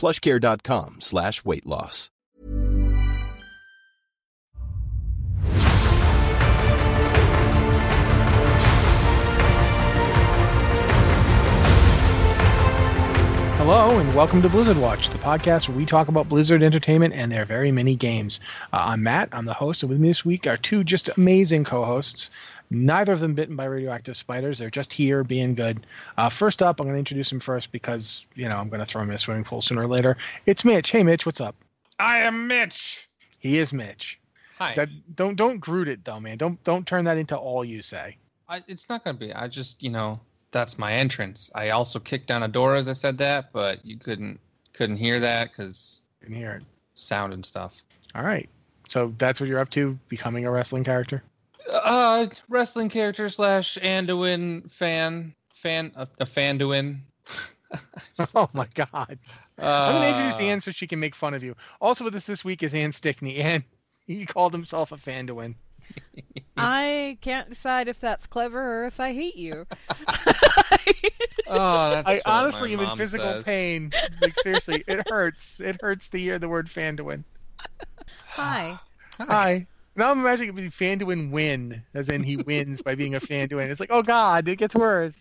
plushcare.com slash weight loss. Hello, and welcome to Blizzard Watch, the podcast where we talk about Blizzard Entertainment and their very many games. Uh, I'm Matt, I'm the host, and with me this week are two just amazing co hosts. Neither of them bitten by radioactive spiders. They're just here being good. Uh, first up, I'm going to introduce him first because, you know, I'm going to throw him in a swimming pool sooner or later. It's Mitch. Hey, Mitch, what's up? I am Mitch. He is Mitch. Hi. That, don't don't Groot it though, man. Don't don't turn that into all you say. I, it's not gonna be. I just, you know, that's my entrance. I also kicked down a door as I said that, but you couldn't couldn't hear that because Can hear it. sound and stuff. All right. So that's what you're up to, becoming a wrestling character. Uh, wrestling character slash Anduin fan fan a, a Fanduin. Oh my God. Uh, I'm gonna introduce Anne so she can make fun of you. Also with us this week is Anne Stickney, and he called himself a fan to win. I can't decide if that's clever or if I hate you. Oh, that's I honestly am in physical says. pain. Like seriously, it hurts. It hurts to hear the word fan to win. Hi. Hi. Now I'm imagining it would be fan to win as in he wins by being a fan to win. It's like, oh God, it gets worse.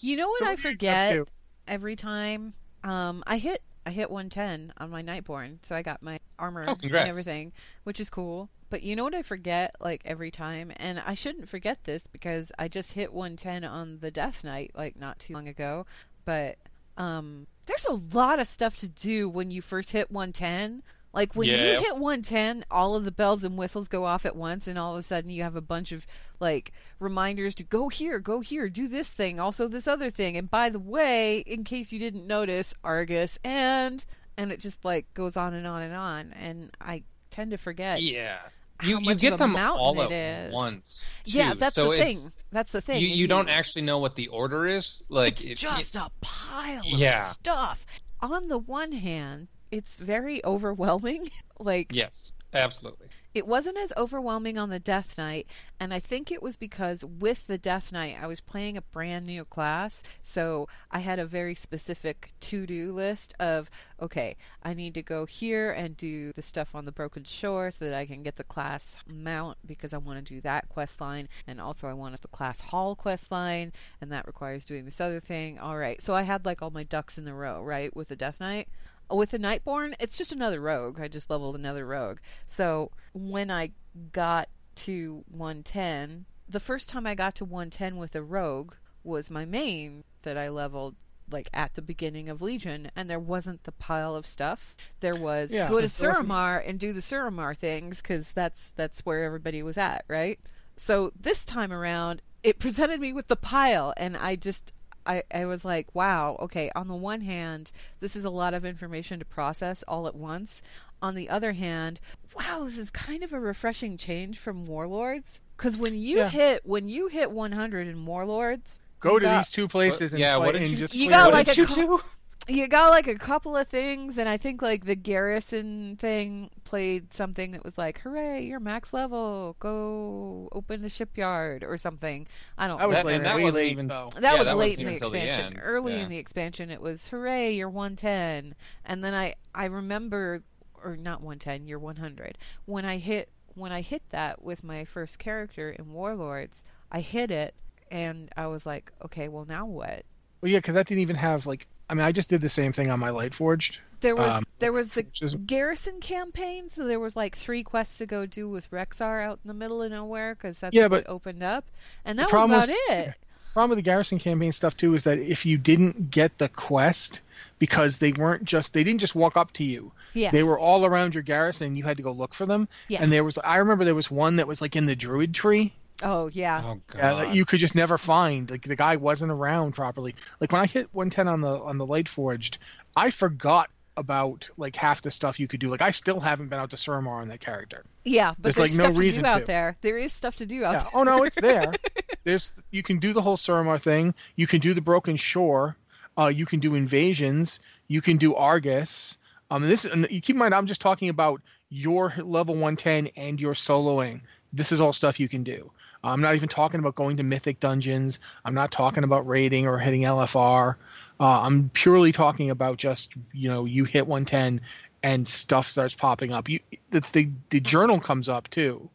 You know what So I what are you up forget every time? Um, I hit I hit 110 on my Nightborn, so I got my armor Oh, and everything, which is cool. But you know what I forget like every time, and I shouldn't forget this because I just hit 110 on the Death Knight like not too long ago. But um, there's a lot of stuff to do when you first hit 110. Like when Yeah. you hit 110, all of the bells and whistles go off at once, and all of a sudden you have a bunch of like reminders to go here, go here, do this thing, also this other thing. And by the way, in case you didn't notice, Argus and and it just like goes on and on and on. And I tend to forget. Yeah. You you get them all at is. once. Yeah, that's so the thing. That's the thing. You you don't actually know what the order is. Like it's just a pile Yeah. of stuff. On the one hand, it's very overwhelming. like Yes, absolutely. it wasn't as overwhelming on the Death Knight, and I think it was because with the Death Knight, I was playing a brand new class, so I had a very specific to do list of okay, I need to go here and do the stuff on the Broken Shore so that I can get the class mount because I want to do that quest line, and also I wanted the class hall quest line, and that requires doing this other thing. All right, so I had like all my ducks in the row, right, with the Death Knight with the Nightborn, it's just another rogue. I just leveled another rogue. So when I got to 110, the first time I got to 110 with a rogue was my main that I leveled like at the beginning of Legion, and there wasn't the pile of stuff. There was Yeah, go to Suramar and do the Suramar things because that's that's where everybody was at, right? So this time around, it presented me with the pile, and I just I, I was like, wow, okay, on the one hand, this is a lot of information to process all at once. On the other hand, wow, this is kind of a refreshing change from Warlords. Because when you Yeah. hit when you hit 100 in Warlords, Go to got- these two places and yeah, fight what did and you- just You got with like it. a you co- do? You got like a couple of things, and I think like the garrison thing played something that was like, "Hooray, you're max level! Go open a shipyard or something." I don't. That was That- later, and that wasn't late, even- that Yeah, was that late in the even till the expansion. Early yeah. in the expansion, it was hooray, you're 110, and then I I remember, or not 110, you're 100. When I hit when I hit that with my first character in Warlords, I hit it, and I was like, okay, well now what? Well, yeah, because that didn't even have like. I mean, I just did the same thing on my Light Forged. There was Um, there was the is- garrison campaign, so there was like three quests to go do with Rexxar out in the middle of nowhere because that's Yeah, what but opened up, and that was about was- it. problem with the garrison campaign stuff too is that if you didn't get the quest because they weren't just they didn't just walk up to you Yeah. they were all around your garrison and you had to go look for them Yeah. and there was i remember there was one that was like in the druid tree Oh yeah. Oh god. uh, that you could just never find like the guy wasn't around properly like when i hit 110 on the on the light forged i forgot about like half the stuff you could do like i still haven't been out to Suramar on that character Yeah, but There's, there's, like, no stuff to reason do out to. there. There is stuff to do out Yeah. there. Oh no, it's there. There's you can do the whole Suramar thing. You can do the Broken Shore. Uh, you can do invasions. You can do Argus. Um, and this and you keep in mind, I'm just talking about your level 110 and your soloing. This is all stuff you can do. I'm not even talking about going to mythic dungeons. I'm not talking about raiding or hitting LFR. Uh, I'm purely talking about just you know you hit 110 and stuff starts popping up. You the the, the journal comes up too.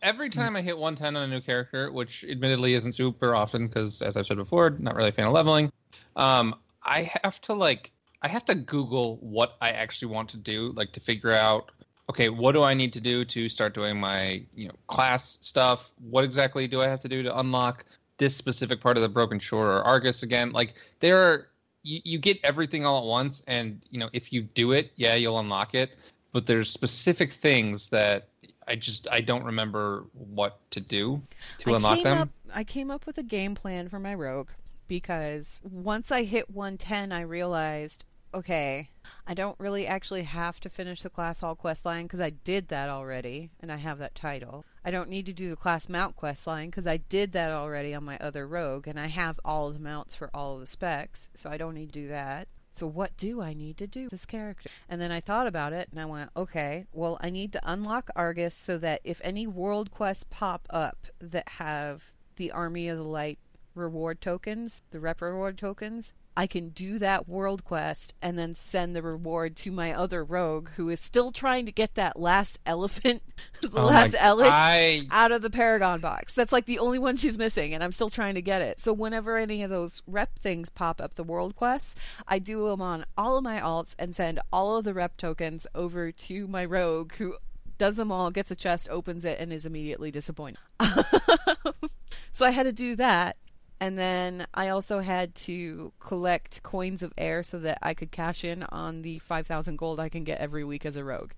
Every time I hit 110 on a new character, which admittedly isn't super often because, as I've said before, not really a fan of leveling, um, I have to like I have to Google what I actually want to do, like to figure out, okay, what do I need to do to start doing my you know class stuff? What exactly do I have to do to unlock this specific part of the Broken Shore or Argus again? Like there are you, you get everything all at once, and you know if you do it, yeah, you'll unlock it. But there's specific things that I just I don't remember what to do to I unlock them. Up, I came up with a game plan for my rogue because once I hit 110, I realized, okay, I don't really actually have to finish the class hall quest line because I did that already and I have that title. I don't need to do the class mount quest line because I did that already on my other rogue and I have all the mounts for all of the specs, so I don't need to do that. So what do I need to do this character? And then I thought about it and I went, okay, well I need to unlock Argus so that if any world quests pop up that have the Army of the Light reward tokens, the rep reward tokens, I can do that world quest and then send the reward to my other rogue who is still trying to get that last elephant, the Oh last Elekk I out of the Paragon box. That's like the only one she's missing, and I'm still trying to get it. So whenever any of those rep things pop up, the world quests, I do them on all of my alts and send all of the rep tokens over to my rogue who does them all, gets a chest, opens it, and is immediately disappointed. so I had to do that. And then I also had to collect coins of air so that I could cash in on the 5,000 gold I can get every week as a rogue.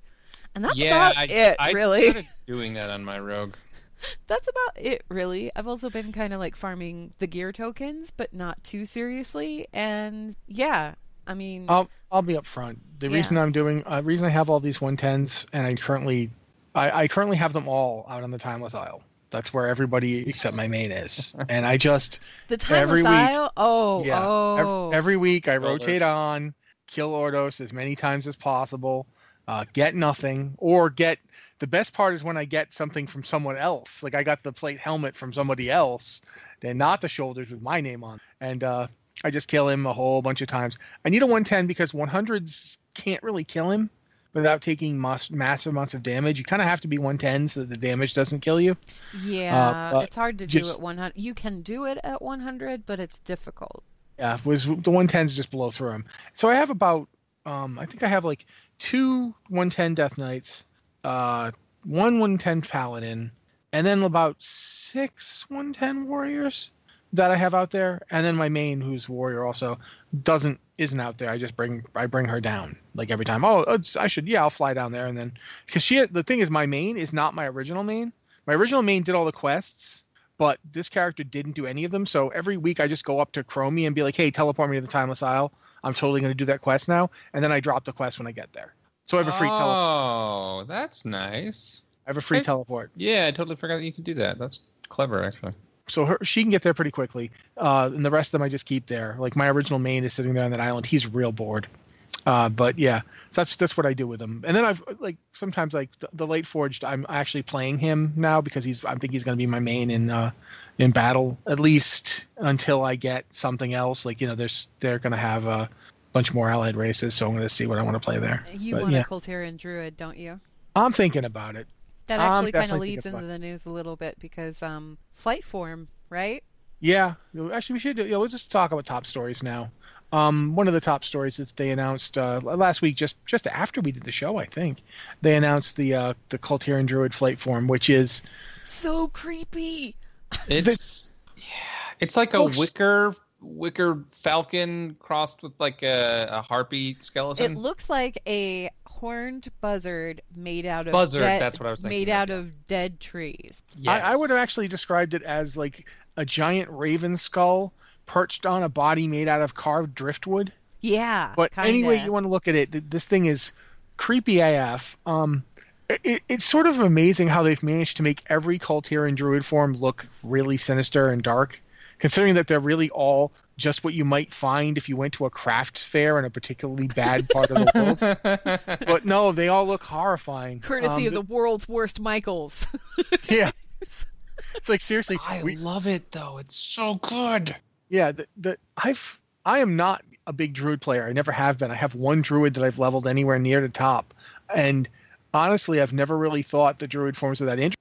And that's yeah, about I, it, I really started doing that on my rogue. that's about it really i've also been kind of like farming the gear tokens but not too seriously and yeah i mean I'll I'll be upfront. The Yeah. reason I'm doing, uh, reason I have all these 110s, and I currently, I, I currently have them all out on the timeless isle. That's where everybody except my main is, and I just the timeless every week- isle oh yeah. oh Every, week I Rollers. rotate on, kill Ordos as many times as possible, uh, get nothing, or get. The best part is when I get something from someone else. Like I got the plate helmet from somebody else, and not the shoulders with my name on. And uh, I just kill him a whole bunch of times. I need a 110 because 100s can't really kill him without taking mus- massive amounts of damage. You kind of have to be 110 so that the damage doesn't kill you. yeah but it's hard to do just- at 100 you can do it at 100 but it's difficult Yeah, was the 110s just blow through him. So I have about, um, I think I have like two 110 Death Knights, uh, one 110 Paladin, and then about six 110 Warriors that I have out there, and then my main, who's Warrior, also doesn't isn't out there. I just bring I bring her down like every time. Oh, it's, I should yeah, I'll fly down there, and then because she the thing is my main is not my original main. My original main did all the quests, but this character didn't do any of them. So every week I just go up to Chromie and be like, "Hey, teleport me to the Timeless Isle. I'm totally going to do that quest now." And then I drop the quest when I get there. So I have a free tele- Oh, that's nice. I have a free I- teleport. Yeah, I totally forgot that you could do that. That's clever, actually. So her, she can get there pretty quickly. Uh, and the rest of them I just keep there. Like my original main is sitting there on that island. He's real bored. Uh, but yeah, so that's that's what I do with him. And then I've like sometimes like the, the late forged, I'm actually playing him now because he's I think he's going to be my main in uh, in battle at least until I get something else. Like you know, there's they're going to have a bunch more allied races, so I'm going to see what I want to play there. You But, want yeah, a Kul Tiran druid, don't you? I'm thinking about it. That actually kind of leads into about the news a little bit because um, flight form, right? Yeah, actually, we should. You know, let's just talk about top stories now. Um, one of the top stories is they announced uh, last week, just just after we did the show, I think, they announced the uh, the Kul Tiran Druid flight form, which is So creepy. It's yeah, it's like a Looks- wicker wicker falcon crossed with like a, a harpy skeleton. It looks like a horned buzzard made out of Buzzard, dead- that's what I was thinking Made of, out yeah. of dead trees. I, I would have actually described it as like a giant raven skull perched on a body made out of carved driftwood. Yeah. But kinda. any way you want to look at it, th- this thing is creepy AF. Um, it, it's sort of amazing how they've managed to make every Kul Tiran Druid form look really sinister and dark, considering that they're really all just what you might find if you went to a craft fair in a particularly bad part of the world. but no, they all look horrifying. Courtesy Um, of the world's worst Michaels. yeah. It's like seriously, I we, love it though. It's so good. Yeah, the, the I've I am not a big druid player. I never have been. I have one druid that I've leveled anywhere near the top, and honestly, I've never really thought the druid forms are that interesting.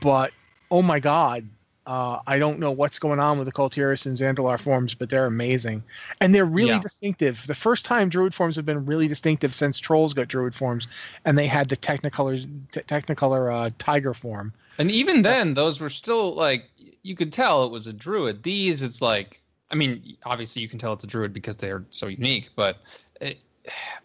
But oh my god, uh, I don't know what's going on with the Kul Tiras and Zandalar forms, but they're amazing, and they're really Yeah. distinctive. The first time druid forms have been really distinctive since trolls got druid forms, and they had the Technicolor t- Technicolor uh, tiger form. And even then, those were still like you could tell it was a druid. These, it's like, I mean, obviously you can tell it's a druid because they're so unique. But it,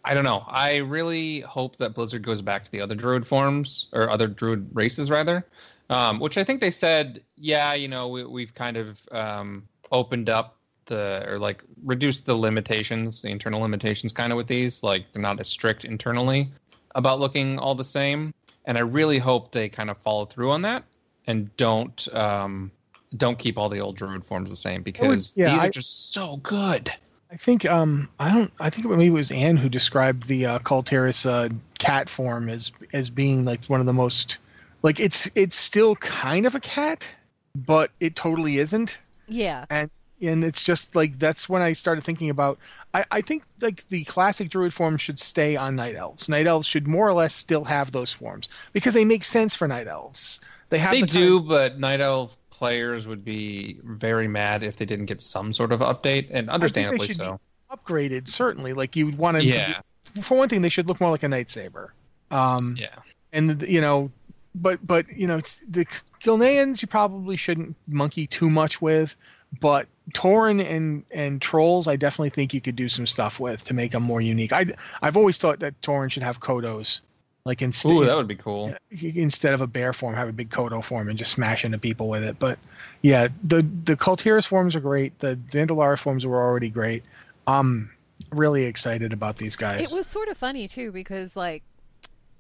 I don't know. I really hope that Blizzard goes back to the other druid forms or other druid races rather, um, which I think they said, yeah, you know, we, we've kind of um, opened up the or like reduced the limitations, the internal limitations, kind of with these. Like they're not as strict internally about looking all the same and I really hope they kind of follow through on that and don't um, don't keep all the old druid forms the same because yeah, these I- are just so good. I think um I don't I think maybe it was Anne who described the uh, Kul Tiras uh, cat form as as being like one of the most like it's it's still kind of a cat, but it totally isn't. yeah. And and it's just like that's when I started thinking about I, I think like the classic druid form should stay on night elves. Night elves should more or less still have those forms because they make sense for night elves. They have They the do, kind- but night elf players would be very mad if they didn't get some sort of update, and understandably be so. upgraded certainly. Like you would want to Yeah, for one thing they should look more like a night saber. Um yeah. and you know, but but you know the Gilneans you probably shouldn't monkey too much with, but Tauren and and trolls I definitely think you could do some stuff with to make them more unique. I I've always thought that Tauren should have Kodos, like instead Ooh, that would be cool. instead of a bear form, have a big Kodo form and just smash into people with it. But yeah, the the Kul Tiras forms are great. The Zandalar forms were already great. I'm really excited about these guys. It was sort of funny too because like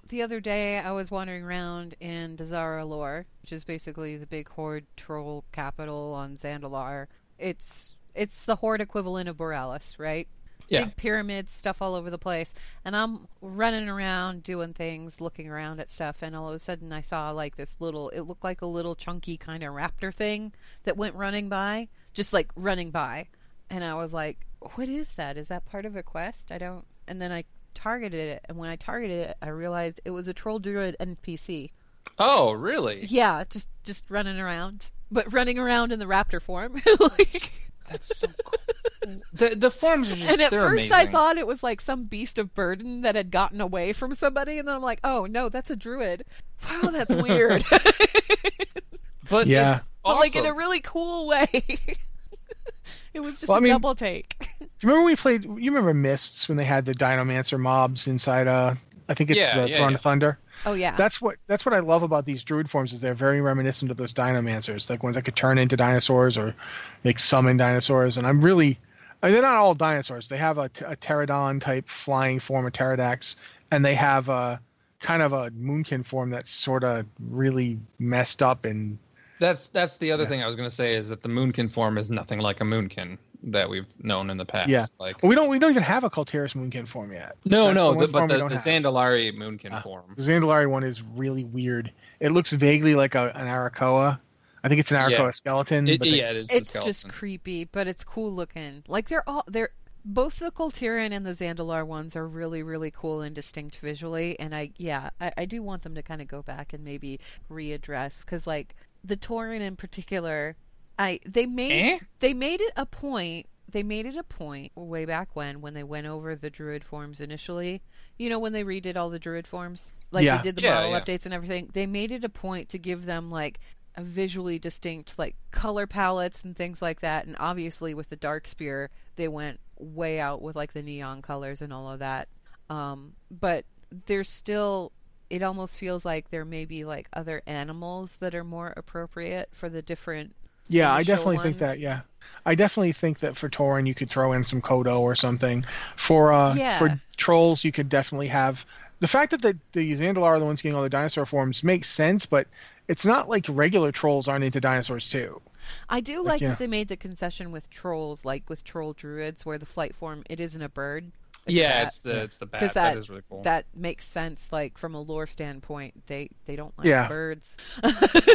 the other day I was wandering around in Dazar'alor, which is basically the big horde troll capital on Zandalar. It's it's the horde equivalent of Boralus, right? Yeah. Big pyramids, stuff all over the place. And I'm running around doing things, looking around at stuff, and all of a sudden I saw like this little it looked like a little chunky kind of raptor thing that went running by, just like running by. And I was like, what is that? Is that part of a quest? I don't. And then I targeted it, and when I targeted it, I realized it was a troll druid NPC. Oh, really? Yeah, just just running around, but running around in the raptor form. like, That's so cool. the the forms are just and at they're first, I thought it was like some beast of burden that had gotten away from somebody, and then I'm like, oh no, that's a druid. Wow, that's weird. but Yeah. it's but like in a really cool way. it was just Well, a I mean- double take. Do you remember we played? You remember Mists when they had the Dinomancer mobs inside? Uh, I think it's Yeah, the yeah, Throne yeah. of Thunder. Oh yeah, That's what that's what I love about these druid forms is they're very reminiscent of those Dinomancers, like ones that could turn into dinosaurs or like summon dinosaurs. And I'm really, I mean, they're not all dinosaurs. They have a, a pterodon type flying form, a pterrordax, and they have a kind of a moonkin form that's sort of really messed up and That's that's the other thing I was going to say is that the Moonkin form is nothing like a Moonkin that we've known in the past. Yeah. Like we don't we don't even have a Kul Tiras Moonkin form yet. no, That's no, the the, but the, don't the. Zandalari Moonkin Ah. form. The Zandalari one is really weird. It looks vaguely like a, an Arakkoa. I think it's an Arakkoa Yeah. skeleton. It, but they- yeah, it is. the it's just creepy, but it's cool looking. Like they're all they're both the Kul Tiran and the Zandalar ones are really really cool and distinct visually. And I yeah I, I do want them to kind of go back and maybe readdress because like the Tauren in particular, I they made Eh? they made it a point. They made it a point way back when when they went over the druid forms initially. You know when they redid all the druid forms, like Yeah. they did the Yeah, model yeah. updates and everything. They made it a point to give them like a visually distinct like color palettes and things like that. And obviously with the Darkspear, they went way out with like the neon colors and all of that. Um, but there's still it almost feels like there may be like other animals that are more appropriate for the different yeah, I definitely think that. Yeah, I definitely think that for Tauren you could throw in some Kodo or something. For uh, Yeah. for trolls you could definitely have the fact that the the Zandalar are the ones getting all the dinosaur forms makes sense, but it's not like regular trolls aren't into dinosaurs too. I do like yeah. that they made the concession with trolls, like with troll druids, where the flight form it isn't a bird. Yeah, bat. it's the it's the bat. because that that is really cool. that makes sense. Like from a lore standpoint, they they don't like Yeah. birds.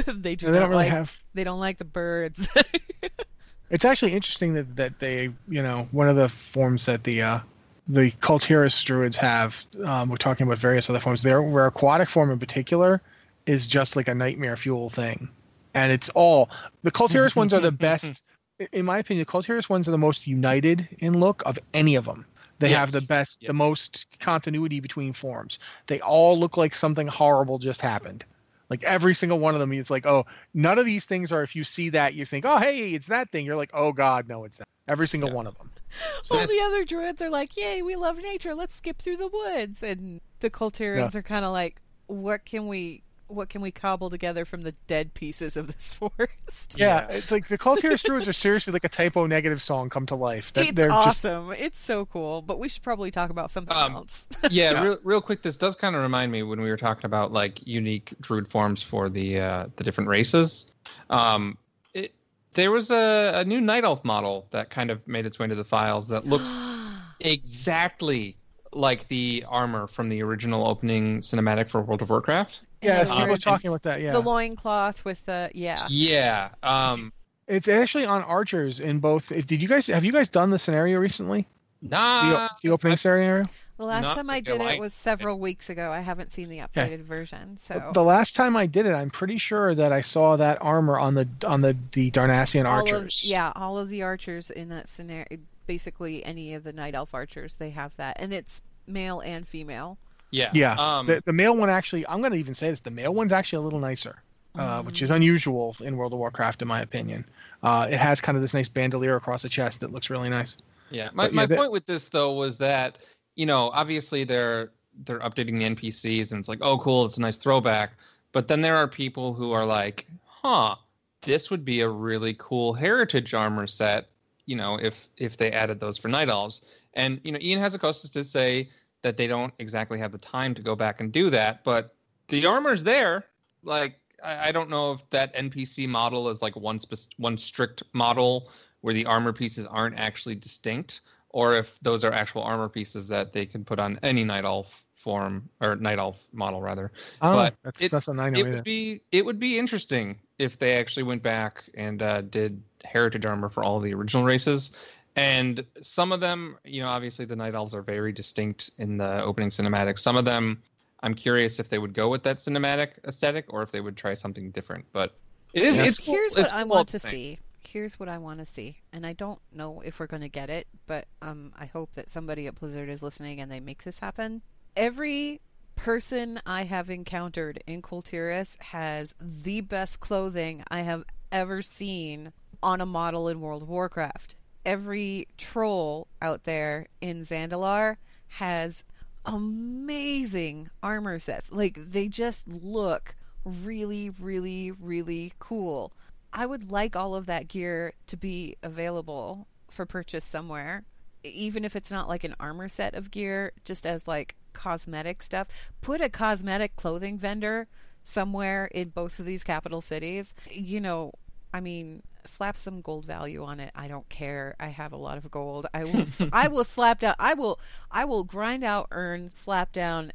they do they not don't really like have. they don't like the birds. It's actually interesting that, that they, you know, one of the forms that the uh, the Kul Tiras druids have. Um, we're talking about various other forms. Their their aquatic form in particular is just like a nightmare fuel thing, and it's all the Kul Tiras ones are the best. In my opinion, the Kul Tiras ones are the most united in look of any of them. They have the Yes, best, the most continuity between forms. They all look like something horrible just happened. Like every single one of them is like, oh, none of these things are. If you see that, you think, oh, hey, it's that thing. You're like, oh God, no, it's that. Every single Yeah. one of them. So All the other druids are like, "Yay, we love nature. Let's skip through the woods." And the Kul Tirans are kind of like, "What can we what can we cobble together from the dead pieces of this forest?" Yeah, it's like the Kul Tiras druids are seriously like a Type O Negative song come to life. That It's they're just awesome. It's so cool, but we should probably talk about something Um, else. yeah, Real, real quick. This does kind of remind me when we were talking about like unique druid forms for the uh, the different races. Um, it there was a, a new night elf model that kind of made its way into the files that looks exactly like the armor from the original opening cinematic for World of Warcraft. Yeah. And People are talking about that. Yeah, the loincloth with the yeah. Yeah. Um, it's actually on archers in both. Did you guys have you guys done the scenario recently? The, nah. the opening scenario. The last Not time I did it was several weeks ago. I haven't seen the updated version, so The last time I did it, I'm pretty sure that I saw that armor on the on the the Darnassian all archers. of yeah, all of the archers in that scenario, basically any of the night elf archers, they have that, and it's male and female. Yeah. Yeah, Um, the, the male one actually, I'm going to even say this: the male one's actually a little nicer, uh, which is Mm. unusual in World of Warcraft, in my opinion. Uh, it has kind of this nice bandolier across the chest that looks really nice. Yeah, my, But yeah, my that- point with this though was that you know obviously they're they're updating the NPCs and it's like oh cool it's a nice throwback, but then there are people who are like, huh, this would be a really cool heritage armor set, you know, if if they added those for night elves. And you know, Ion Hazzikostas did say that they don't exactly have the time to go back and do that, but the armor's there. Like I, I don't know if that NPC model is like one spec- one strict model where the armor pieces aren't actually distinct, or if those are actual armor pieces that they can put on any night elf form or night elf model rather. I. But That's it- that's I know It either. would be it would be interesting if they actually went back and uh, did heritage armor for all the original races. And some of them, you know, obviously the night elves are very distinct in the opening cinematic. Some of them, I'm curious if they would go with that cinematic aesthetic or if they would try something different. But it is. Yeah. It's cool- Here's it's what I cool want to the same- see. Here's what I want to see, and I don't know if we're going to get it, but um, I hope that somebody at Blizzard is listening and they make this happen. Every person I have encountered in Kul Tiras has the best clothing I have ever seen on a model in World of Warcraft. Every troll out there in Zandalar has amazing armor sets. Like they just look really, really, really cool. I would like all of that gear to be available for purchase somewhere, even if it's not like an armor set of gear, just as like cosmetic stuff. Put a cosmetic clothing vendor somewhere in both of these capital cities, you know, I mean, slap some gold value on it. I don't care. I have a lot of gold. I will I will slap down I will I will grind out earn slap down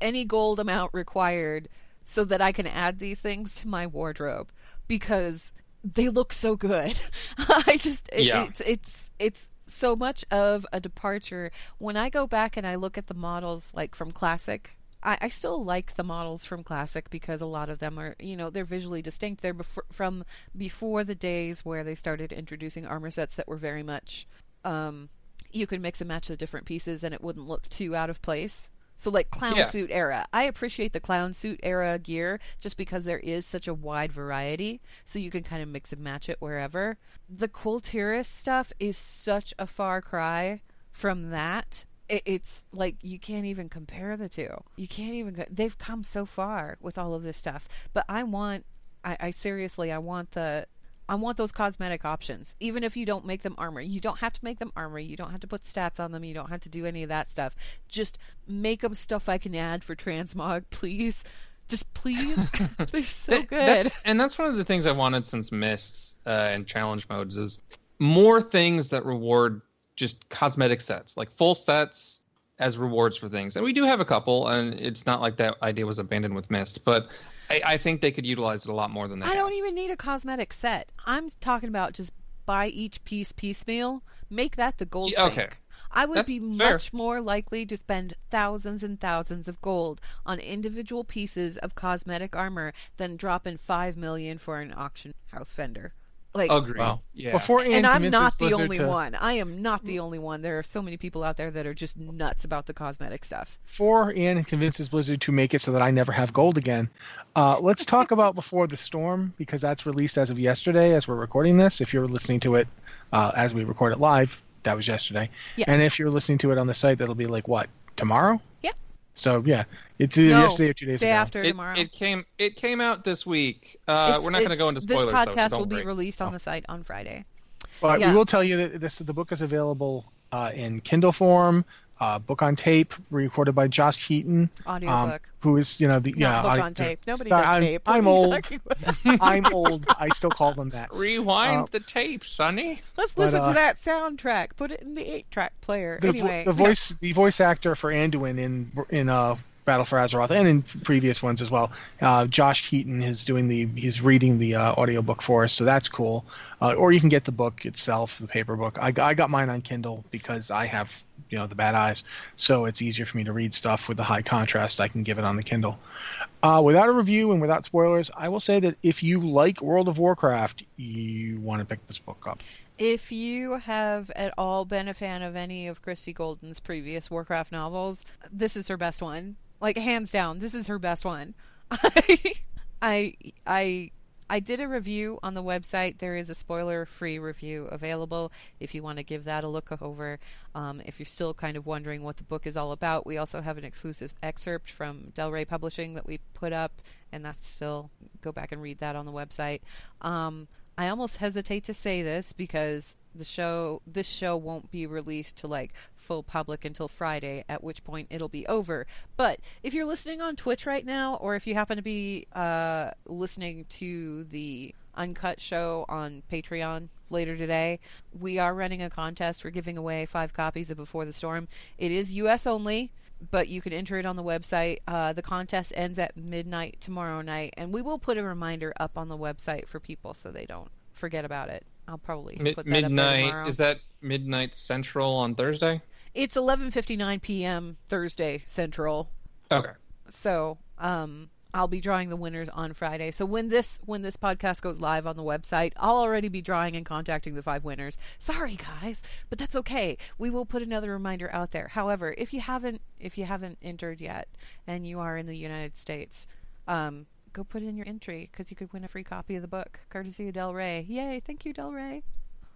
any gold amount required so that I can add these things to my wardrobe because they look so good. I just it, Yeah. it's it's it's so much of a departure when I go back and I look at the models like from classic I, I still like the models from classic because a lot of them are you know they're visually distinct. They're before, from before the days where they started introducing armor sets that were very much um, you could mix and match the different pieces and it wouldn't look too out of place. So like clown Yeah. suit era. I appreciate the clown suit era gear just because there is such a wide variety. So you can kind of mix and match it wherever. The Kul Tiras stuff is such a far cry from that it, it's like you can't even compare the two you can't even go, they've come so far with all of this stuff but i want I, I seriously i want the I want those cosmetic options. Even if you don't make them armor, you don't have to make them armor. You don't have to put stats on them. You don't have to do any of that stuff. Just make them stuff I can add for transmog, please. Just please. They're so That- good. That's, and that's one of the things I wanted since Mists uh, and challenge modes is more things that reward just cosmetic sets, like full sets as rewards for things. And we do have a couple, and it's not like that idea was abandoned with Mists, but I, I think they could utilize it a lot more than that. I don't even need a cosmetic set. I'm talking about just buy each piece piecemeal. Make that the gold Yeah, okay. I would That's be fair. much more likely to spend thousands and thousands of gold on individual pieces of cosmetic armor than drop in five million for an auction house vendor. Like Agree. Well, yeah. Before Ion and I'm not the Blizzard only to- one. I am not the only one. There are so many people out there that are just nuts about the cosmetic stuff. Before Ion convinces Blizzard to make it so that I never have gold again, uh, let's talk about Before the Storm because that's released as of yesterday as we're recording this. If you're listening to it uh, as we record it live, that was yesterday. Yes. And if you're listening to it on the site, that'll be like what tomorrow? Yeah. So yeah, it's either No, yesterday or two days day ago. after it, tomorrow. it came it came out this week. Uh, It's- we're not going to go into spoilers. This though, so podcast don't will be released on the site on Friday. But Yeah. we will tell you that this the book is available uh, in Kindle form, uh, book on tape, recorded by Josh Keaton, Audiobook. who is you know the Not yeah book I- on tape. Nobody so does I'm, tape. What I'm old. I'm old. I still call them that. Rewind Uh, the tape, Sonny. Let's But, listen uh, to that soundtrack. Put it in the eight-track player. The, anyway, the voice the voice actor for Anduin in in uh, Battle for Azeroth and in previous ones as well. Uh, Josh Keaton is doing the he's reading the uh, audiobook for us, so that's cool. Uh, or you can get the book itself, the paper book. I, I got mine on Kindle because I have you know the bad eyes, so it's easier for me to read stuff with the high contrast. I can give it on the Kindle. Uh, without a review and without spoilers, I will say that if you like World of Warcraft, you want to pick this book up. If you have at all been a fan of any of Christie Golden's previous Warcraft novels, this is her best one. Like hands down, this is her best one. I I I I did a review on the website. There is a spoiler-free review available if you want to give that a look over. Um, if you're still kind of wondering what the book is all about, we also have an exclusive excerpt from Del Rey Publishing that we put up, and that's still go back and read that on the website. Um, I almost hesitate to say this because the show this show won't be released to like full public until Friday, at which point it'll be over. But if you're listening on Twitch right now, or if you happen to be uh, listening to the uncut show on Patreon later today, we are running a contest. We're giving away five copies of Before the Storm. It is U.S. only but you can enter it on the website. Uh, the contest ends at midnight tomorrow night, and we will put a reminder up on the website for people so they don't forget about it. I'll probably Mid- put that midnight is that midnight central on Thursday? It's 11:59 p.m. Thursday Central. Okay. So, um, I'll be drawing the winners on Friday. So when this when this podcast goes live on the website, I'll already be drawing and contacting the five winners. Sorry guys, but that's okay. We will put another reminder out there. However, if you haven't if you haven't entered yet and you are in the United States, um, go put in your entry because you could win a free copy of the book courtesy of Del Rey. Yay! Thank you, Del Rey.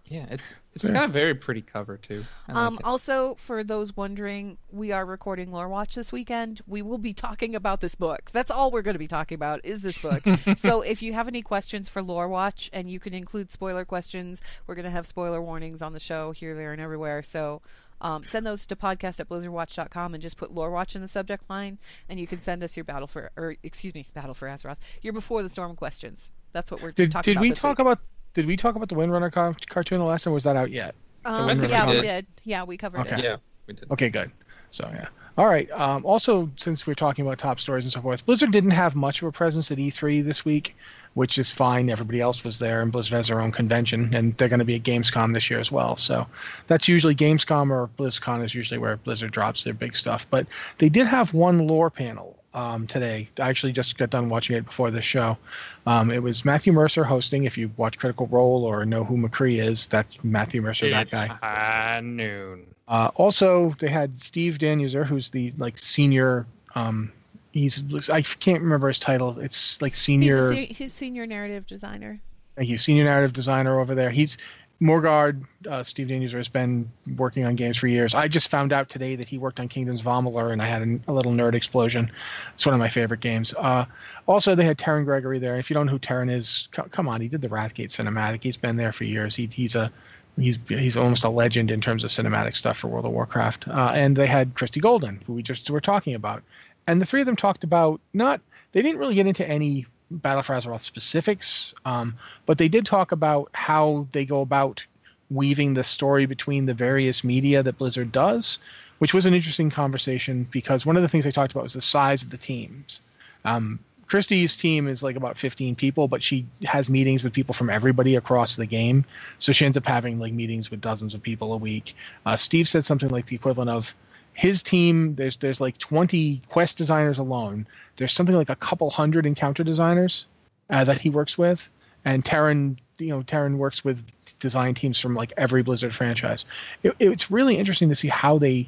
Yeah, it's it's got a very pretty cover too. I like Um, it. also, for those wondering, we are recording Lore Watch this weekend. We will be talking about this book. That's all we're going to be talking about is this book. so if you have any questions for Lore Watch, and you can include spoiler questions, we're going to have spoiler warnings on the show here, there, and everywhere. So um, send those to podcast at blizzardwatch.com and just put Lore Watch in the subject line, and you can send us your Battle for, or excuse me, Battle for Azeroth, your Before the Storm questions. That's what we're Did talking did about we this talk week. about did we talk about the Windrunner car- cartoon the last time? Was that out yet? Um, Windrunner yeah, we comic? did. Yeah, we covered Okay. it. yeah, we did. Okay, good. So yeah. All right. Um, also, since we're talking about top stories and so forth, Blizzard didn't have much of a presence at E3 this week, which is fine. Everybody else was there, and Blizzard has their own convention, and they're going to be at Gamescom this year as well. So that's usually Gamescom or BlizzCon is usually where Blizzard drops their big stuff. But they did have one lore panel um, today. I actually just got done watching it before this show. Um, it was Matthew Mercer hosting. If you watch Critical Role or know who McCree is, that's Matthew Mercer, that It's guy. high noon. Uh, also, they had Steve Danuser, who's the like senior. Um, he's I can't remember his title. It's like He's, senior. a se- he's senior narrative designer. Thank you, senior narrative designer over there. He's Moorgard. Uh, Steve Danuser has been working on games for years. I just found out today that he worked on Kingdoms Amalur, and I had a, a little nerd explosion. It's one of my favorite games. Uh, also, they had Terran Gregory there. If you don't know who Terran is, co- come on, he did the Wrathgate cinematic. He's been there for years. He, he's a he's he's almost a legend in terms of cinematic stuff for World of Warcraft. Uh, and they had Christie Golden, who we just were talking about, and the three of them talked about not they didn't really get into any Battle for Azeroth specifics, um, but they did talk about how they go about weaving the story between the various media that Blizzard does, which was an interesting conversation because one of the things they talked about was the size of the teams. Um, team is like about 15 people, but she has meetings with people from everybody across the game. So she ends up having like meetings with dozens of people a week. Uh, Steve said something like the equivalent of his team. There's there's like 20 quest designers alone. There's something like a couple hundred encounter designers uh, that he works with, and Terran, you know, Terran works with design teams from like every Blizzard franchise. It, it's really interesting to see how they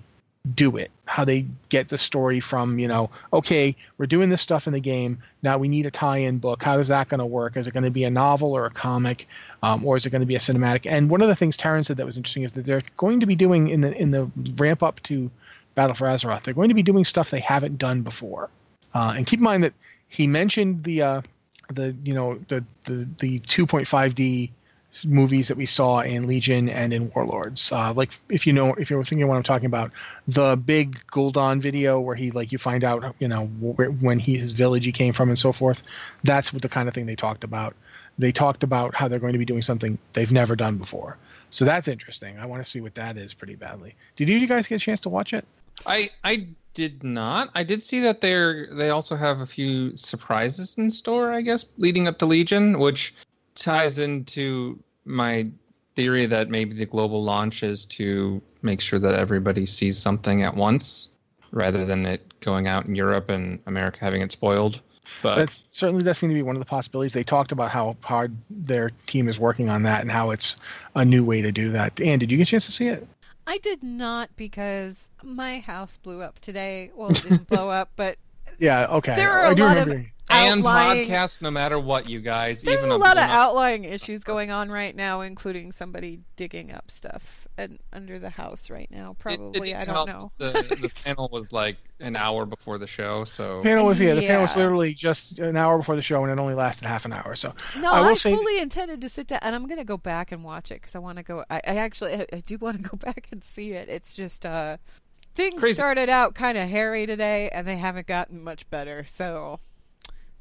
do it how they get the story from you know okay we're doing this stuff in the game now we need a tie-in book how is that going to work is it going to be a novel or a comic um, or is it going to be a cinematic and one of the things Terran said that was interesting is that they're going to be doing in the in the ramp up to battle for azeroth they're going to be doing stuff they haven't done before uh, and keep in mind that he mentioned the uh, the you know the the the 2.5d movies that we saw in Legion and in Warlords. Uh, like if you know if you're thinking what I'm talking about, the big Gul'dan video where he like you find out you know where, when he his village he came from and so forth. That's what the kind of thing they talked about. They talked about how they're going to be doing something they've never done before. So that's interesting. I want to see what that is pretty badly. Did you guys get a chance to watch it? I I did not. I did see that they're they also have a few surprises in store. I guess leading up to Legion, which ties into my theory that maybe the global launch is to make sure that everybody sees something at once, rather than it going out in Europe and America having it spoiled. But That's certainly does seem to be one of the possibilities. They talked about how hard their team is working on that and how it's a new way to do that. Anne, did you get a chance to see it? I did not because my house blew up today. Well, it didn't blow up, but Yeah, okay. there are I a do lot of remember. And outlying. podcasts, no matter what, you guys. There's even a lot of blown up- outlying issues going on right now, including somebody digging up stuff and under the house right now. It- it Probably, I don't help know. The the panel was like an hour before the show, so panel was yeah, the panel was literally just an hour before the show and it only lasted half an hour. So No, I I, say- fully intended to sit down, and I'm going to go back and watch it because I want to go. I, I actually, I, I do want to go back and see it. It's just uh, things Crazy. started out kind of hairy today, and they haven't gotten much better. So,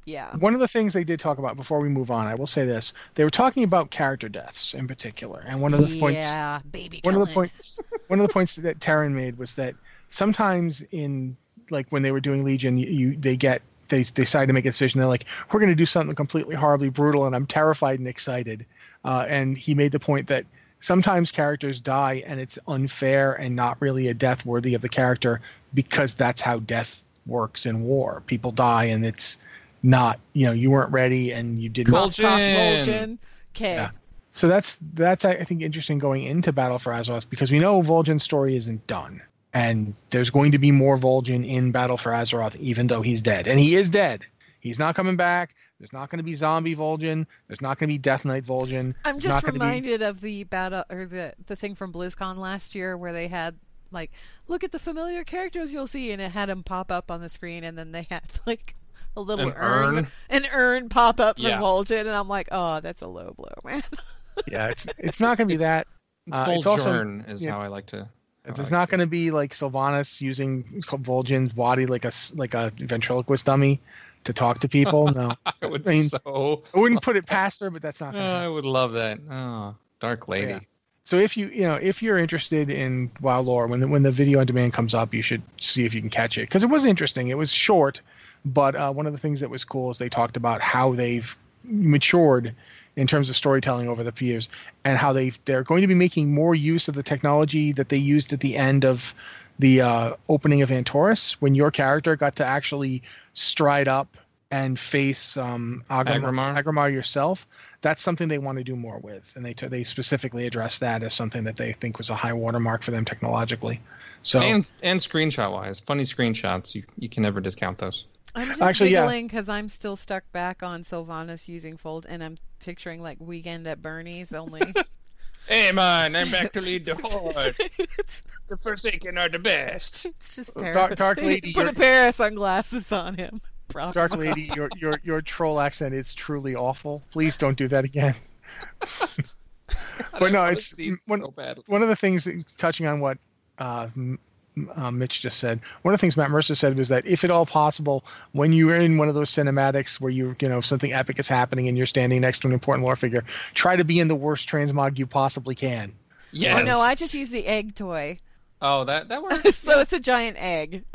yeah, one of the things they did talk about before we move on, I will say this: they were talking about character deaths in particular, and one of the points yeah, baby. one of the points one of the points that Terran made was that sometimes in like when they were doing Legion, you, you they get they decide to make a decision. They're like, we're going to do something completely horribly brutal, and I'm terrified and excited. Uh, and he made the point that sometimes characters die, and it's unfair and not really a death worthy of the character because that's how death works in war. People die, and it's not you know you weren't ready and you didn't. Cough, cough, Vol'jin. Vol'jin. Okay. Yeah. So that's that's I think interesting going into Battle for Azeroth because we know Vol'jin's story isn't done, and there's going to be more Vol'jin in Battle for Azeroth, even though he's dead, and he is dead. He's not coming back. There's not going to be zombie Vol'jin. There's not going to be Death Knight Vol'jin. I'm just not gonna be- reminded of the battle or the the thing from BlizzCon last year where they had like look at the familiar characters you'll see and it had them pop up on the screen and then they had like a little An urn, urn? an urn pop up for Yeah. Vol'jin and I'm like, oh, that's a low blow, man. yeah, it's it's not going to be that. It's Uh, it's also- Jern is yeah. how I like to. It's like not going to be like Sylvanas using Vol'jin's body like a like a ventriloquist dummy to talk to people. No, I would I mean, so. I wouldn't put it past her, but that's not. Oh, Going to I would love that. Oh, Dark Lady. Yeah. So if you you know if you're interested in WoW lore, when the, when the video on demand comes up, you should see if you can catch it because it was interesting. It was short, but uh, one of the things that was cool is they talked about how they've matured in terms of storytelling over the years and how they they're going to be making more use of the technology that they used at the end of the uh, opening of Antorus when your character got to actually stride up and face um, Aggramar, yourself. That's something they want to do more with, and they t- they specifically addressed that as something that they think was a high watermark for them technologically. So And and screenshot wise, funny screenshots. You you can never discount those. I'm just Actually, giggling because I'm still stuck back on Sylvanas using Fold, and I'm picturing like Weekend at Bernie's only. Hey man, I'm back to lead the horde. it's, The Forsaken are the best. it's just Dark- terrible. Dark Lady, Put you're- a pair of sunglasses on him. Prop Dark Lady, your your your troll accent is truly awful. Please don't do that again. I But no, it's- see it when- so one of the things touching on what uh, M- uh, Mitch just said, one of the things Matt Mercer said was that if at all possible, when you are in one of those cinematics where you you know something epic is happening and you're standing next to an important lore figure, try to be in the worst transmog you possibly can. Yes. Oh no, I just use the egg toy. Oh, that that works. so it's a giant egg.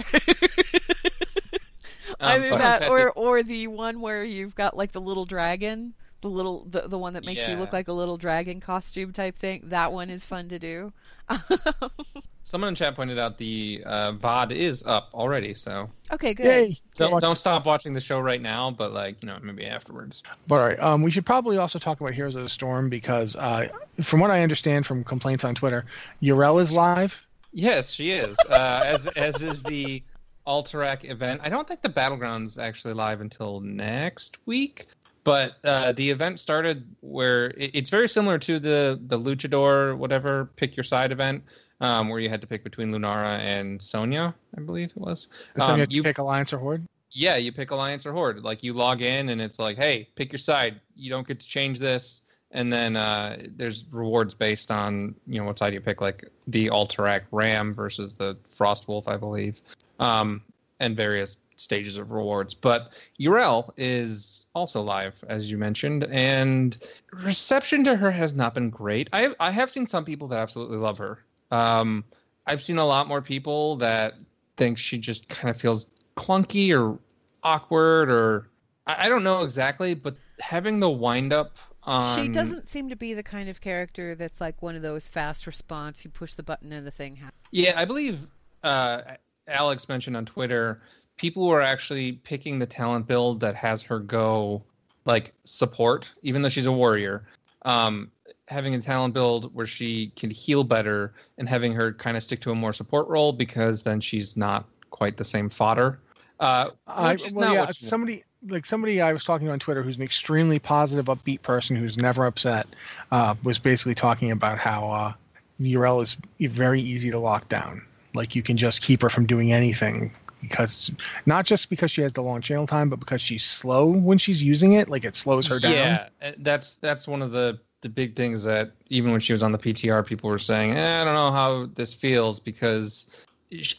Um, Either that or or the one where you've got like the little dragon, the little the, the one that makes you look like a little dragon costume type thing. That one is fun to do. Someone in chat pointed out the uh, VOD is up already, so okay, good. Yay! don't, don't stop watching the show right now, but like you know maybe afterwards. But all right, um, we should probably also talk about Heroes of the Storm because, uh, from what I understand from complaints on Twitter, Yrel is live. Yes, she is. Uh, as as is the Alterac event. I don't think the battlegrounds actually live until next week, but uh, the event started where it, it's very similar to the the Luchador whatever pick your side event, um, where you had to pick between Lunara and Sonya, I believe it was. So Um, you you- pick Alliance or Horde. Yeah, you pick Alliance or Horde. Like you log in and it's like, hey, pick your side. You don't get to change this. And then uh, there's rewards based on you know what side you pick, like the Alterac Ram versus the Frost Wolf, I believe, um, and various stages of rewards. But Yrel is also live, as you mentioned, and reception to her has not been great. I I have seen some people that absolutely love her. Um, I've seen a lot more people that think she just kind of feels clunky or awkward or I, I don't know exactly, but having the wind up on She doesn't seem to be the kind of character that's like one of those fast response. You push the button and the thing happens. Yeah, I believe uh, Alex mentioned on Twitter people were actually picking the talent build that has her go like support, even though she's a warrior. Um, having a talent build where she can heal better and having her kind of stick to a more support role because then she's not quite the same fodder. Uh, I, well, yeah, somebody like somebody I was talking to on Twitter who's an extremely positive, upbeat person who's never upset, uh, was basically talking about how uh, Yrel is very easy to lock down. Like you can just keep her from doing anything because not just because she has the long channel time, but because she's slow when she's using it. Like it slows her down. Yeah, uh, that's that's one of the the big things that even when she was on the PTR, people were saying, eh, I don't know how this feels because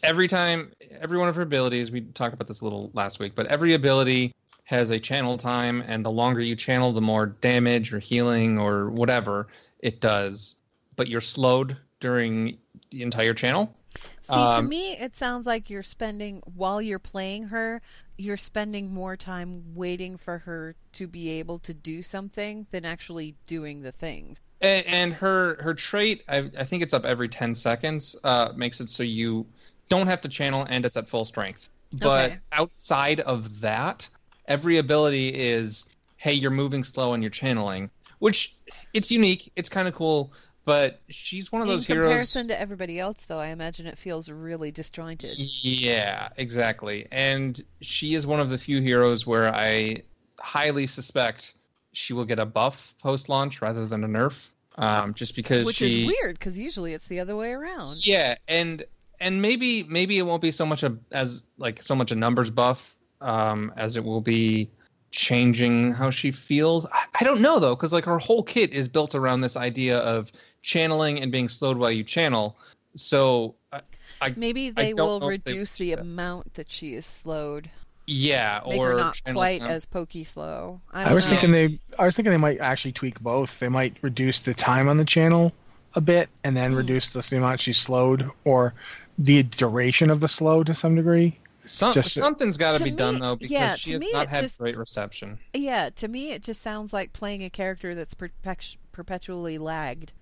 every time, every one of her abilities, we talked about this a little last week, but every ability has a channel time, and the longer you channel, the more damage or healing or whatever it does. But you're slowed during the entire channel. See, to Um, me, it sounds like you're spending while you're playing her, you're spending more time waiting for her to be able to do something than actually doing the things. And, and her her trait, I, I think it's up every ten seconds. Uh, makes it so you don't have to channel, and it's at full strength. But Okay. outside of that, every ability is, hey, you're moving slow and you're channeling, which it's unique. It's kind of cool. But she's one of those In heroes. comparison to everybody else, though, I imagine it feels really disjointed. Yeah, exactly. And she is one of the few heroes where I highly suspect she will get a buff post launch rather than a nerf. Um, just because Which she is weird because usually it's the other way around. Yeah, and and maybe maybe it won't be so much a as like so much a numbers buff um, as it will be changing how she feels. I, I don't know though, because like her whole kit is built around this idea of channeling and being slowed while you channel. So I, I Maybe they don't will know if they reduce the that. amount that she is slowed. yeah, Make or not quite count. as pokey slow. I, I, don't was know. thinking they I was thinking they might actually tweak both. They might reduce the time on the channel a bit and then Hmm. reduce the, the amount she's slowed or the duration of the slow to some degree. Some, just- something's got to To be done though because yeah, she has not had just- great reception. Yeah, to me it just sounds like playing a character that's perpec- perpetually lagged.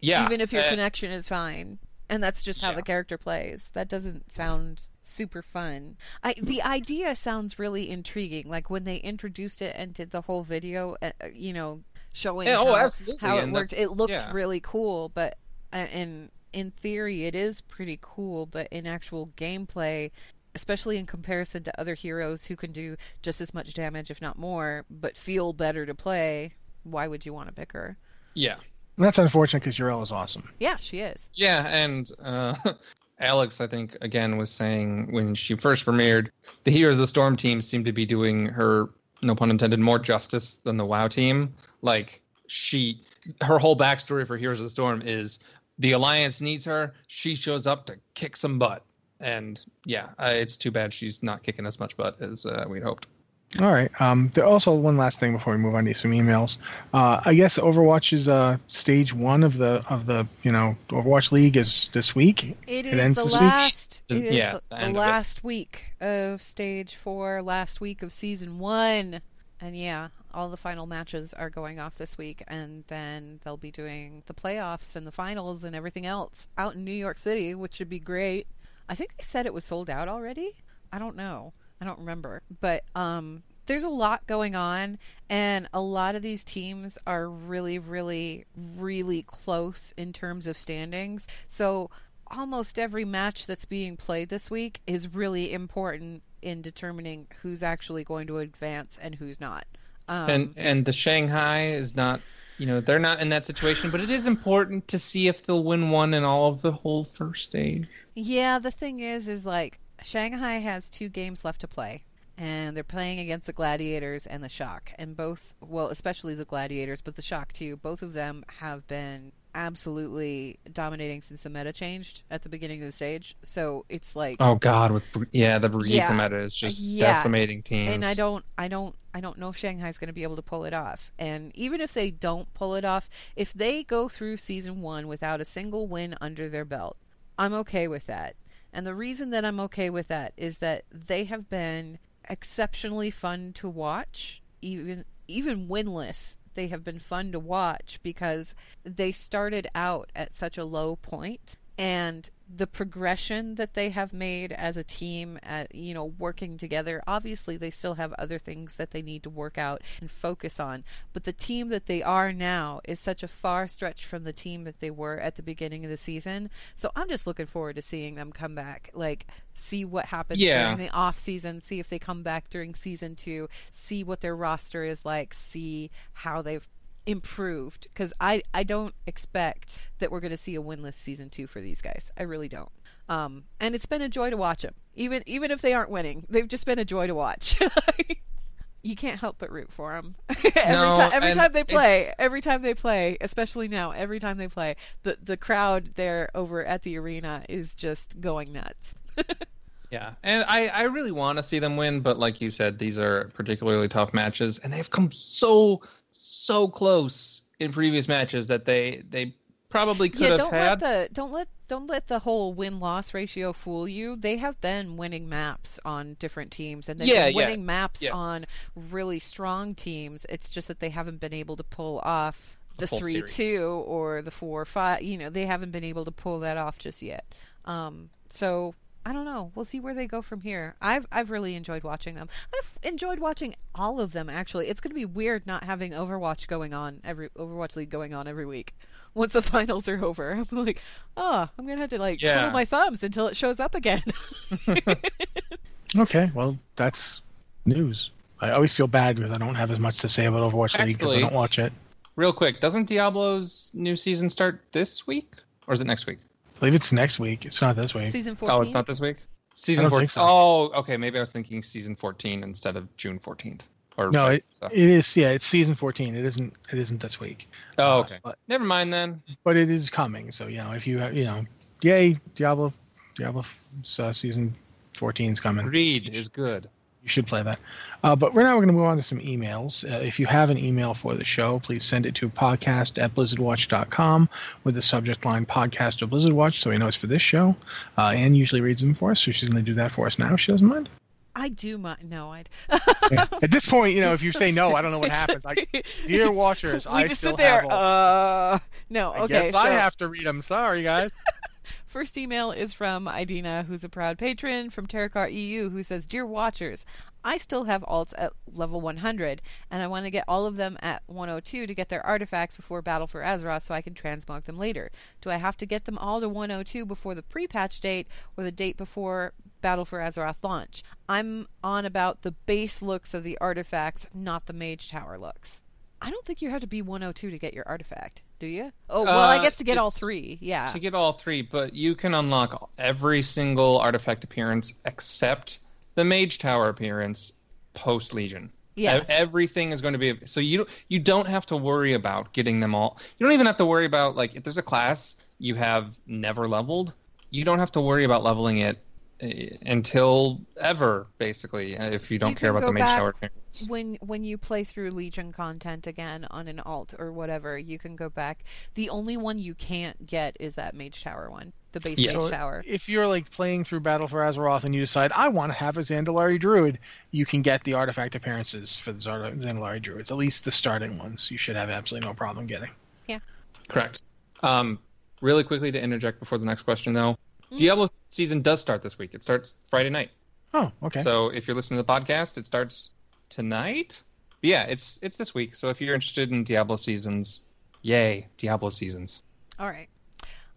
Yeah, even if your uh, connection is fine and that's just how Yeah. the character plays that doesn't sound super fun i the idea sounds really intriguing like when they introduced it and did the whole video uh, uh, you know showing Yeah, how, oh, absolutely, how it and worked it looked yeah. really cool but uh, and in theory it is pretty cool but in actual gameplay especially in comparison to other heroes who can do just as much damage if not more but feel better to play why would you want to pick her yeah, that's unfortunate because Yrel is awesome. yeah she is Yeah, and uh, Alex, I think, again, was saying when she first premiered, the Heroes of the Storm team seemed to be doing her, no pun intended, more justice than the WoW team. Like, she, her whole backstory for Heroes of the Storm is the Alliance needs her. She shows up to kick some butt. And yeah, uh, it's too bad she's not kicking as much butt as uh, we'd hoped. All right. Um, there also one last thing before we move on to some emails. Uh, I guess Overwatch is uh, stage one of the of the you know Overwatch League is this week. It It is ends the this week? last. The- It is yeah, the, the the end of it. last week of stage four, last week of season one, and yeah, all the final matches are going off this week, and then they'll be doing the playoffs and the finals and everything else out in New York City, which should be great. I think they said it was sold out already. I don't know. I don't remember, but um, there's a lot going on, and a lot of these teams are really, really, really close in terms of standings. So almost every match that's being played this week is really important in determining who's actually going to advance and who's not. Um, and and the Shanghai is not you know they're not in that situation but it is important to see if they'll win one in all of the whole first stage Yeah, the thing is, is like Shanghai has two games left to play, and they're playing against the Gladiators and the Shock, and both, well, especially the Gladiators, but the Shock too. Both of them have been absolutely dominating since the meta changed at the beginning of the stage. So it's like, oh god with yeah the Brigitte Yeah. meta is just Yeah. decimating teams and I don't, I don't, I don't know if Shanghai's going to be able to pull it off. And even if they don't pull it off, if they go through season one without a single win under their belt, I'm okay with that. And the reason that I'm okay with that is that they have been exceptionally fun to watch, even even winless. They have been fun to watch because they started out at such a low point and the progression that they have made as a team at you know working together obviously they still have other things that they need to work out and focus on but the team that they are now is such a far stretch from the team that they were at the beginning of the season so i'm just looking forward to seeing them come back like see what happens Yeah. during the off season see if they come back during season 2 see what their roster is like see how they've improved because I, I don't expect that we're going to see a winless season two for these guys. I really don't. Um, and it's been a joy to watch them. Even even if they aren't winning, they've just been a joy to watch. you can't help but root for them every No, time. Every time they play, it's- every time they play, especially now, every time they play, the the crowd there over at the arena is just going nuts. yeah and i i really want to see them win but like you said these are particularly tough matches and they've come so so close in previous matches that they they probably could yeah, have don't had let the don't let don't let the whole win loss ratio fool you. They have been winning maps on different teams, and they've Yeah, been yeah. winning maps Yes. on really strong teams. It's just that they haven't been able to pull off the full three series. two or the four five. You know, they haven't been able to pull that off just yet. Um, so I don't know. We'll see where they go from here. I've I've really enjoyed watching them. I've enjoyed watching all of them actually. It's going to be weird not having Overwatch going on every Overwatch League going on every week. Once the finals are over, I'm like, oh, I'm gonna have to like Yeah. twiddle my thumbs until it shows up again. Okay, well that's news. I always feel bad because I don't have as much to say about Overwatch League because I don't watch it. Real quick, doesn't Diablo's new season start this week or is it next week? I believe it's next week. It's not this week. Season fourteen. Oh, it's not this week. Season don't 14. so. Oh, okay. Maybe I was thinking season 14 instead of June 14th. Or No, it, so. it is. Yeah, it's season 14. It isn't. It isn't this week. Oh, Uh, okay. but, Never mind then. but it is coming. So you know, if you have, you know, yay, Diablo, Diablo uh, season 14 is coming. Greed is good. You should play that. Uh, but we're now going to move on to some emails. Uh, if you have an email for the show, please send it to podcast at blizzardwatch.com with the subject line podcast of Blizzard Watch so we know it's for this show. Uh, Anne usually reads them for us, so she's going to do that for us now. if She doesn't mind. I do mind. No, I'd. At this point, you know, if you say no, I don't know what happens. I, dear watchers, we I just still sit there. have Uh, no. I Okay. guess I have to read them. Sorry, guys. First email is from Idina, who's a proud patron, from Terokkar EU, who says, Dear Watchers, I still have alts at level 100, and I want to get all of them at 102 to get their artifacts before Battle for Azeroth so I can transmog them later. Do I have to get them all to 102 before the pre patch date or the date before Battle for Azeroth launch? I'm on about the base looks of the artifacts, not the Mage Tower looks. I don't think you have to be 102 to get your artifact, do you? Oh, well, I Uh, guess to get all three, yeah. To get all three, but you can unlock every single artifact appearance except the Mage Tower appearance post Legion. Yeah. Everything is going to be so you you don't have to worry about getting them all. You don't even have to worry about like if there's a class you have never leveled, you don't have to worry about leveling it uh, until ever basically if you don't You care about the Mage Tower appearance. When when you play through Legion content again on an alt or whatever, you can go back. The only one you can't get is that Mage Tower one, the base Yes. Mage So Tower. if you're like playing through Battle for Azeroth and you decide I want to have a Zandalari Druid, you can get the artifact appearances for the Zar- Zandalari Druids. At least the starting ones, you should have absolutely no problem getting. Yeah. Correct. Um, really quickly to interject before the next question though, Mm. Diablo season does start this week. It starts Friday night. Oh, okay. So if you're listening to the podcast, it starts tonight. But yeah, it's it's this week. So if you're interested in Diablo seasons, yay, Diablo seasons. All right.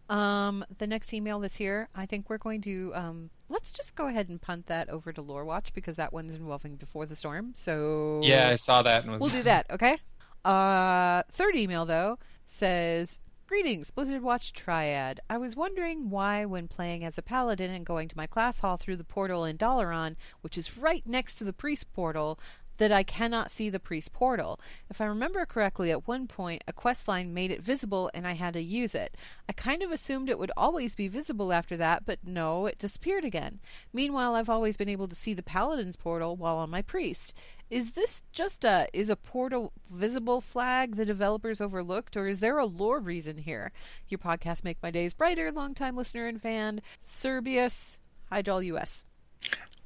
Um, the next email that's here, I think we're going to um, let's just go ahead and punt that over to Lore Watch because that one's involving Before the Storm. So Yeah, I saw that and was We'll do that, okay? Uh, third email though says, "Greetings, Blizzard Watch Triad. I was wondering why, when playing as a paladin and going to my class hall through the portal in Dalaran, which is right next to the priest portal." That I cannot see the priest portal. If I remember correctly, at one point a quest line made it visible and I had to use it. I kind of assumed it would always be visible after that, but no, it disappeared again. Meanwhile, I've always been able to see the paladin's portal while on my priest. Is this just a is a portal visible flag the developers overlooked, or is there a lore reason here? Your podcast make my days brighter. Longtime listener and fan, Serbius, Hyjal US.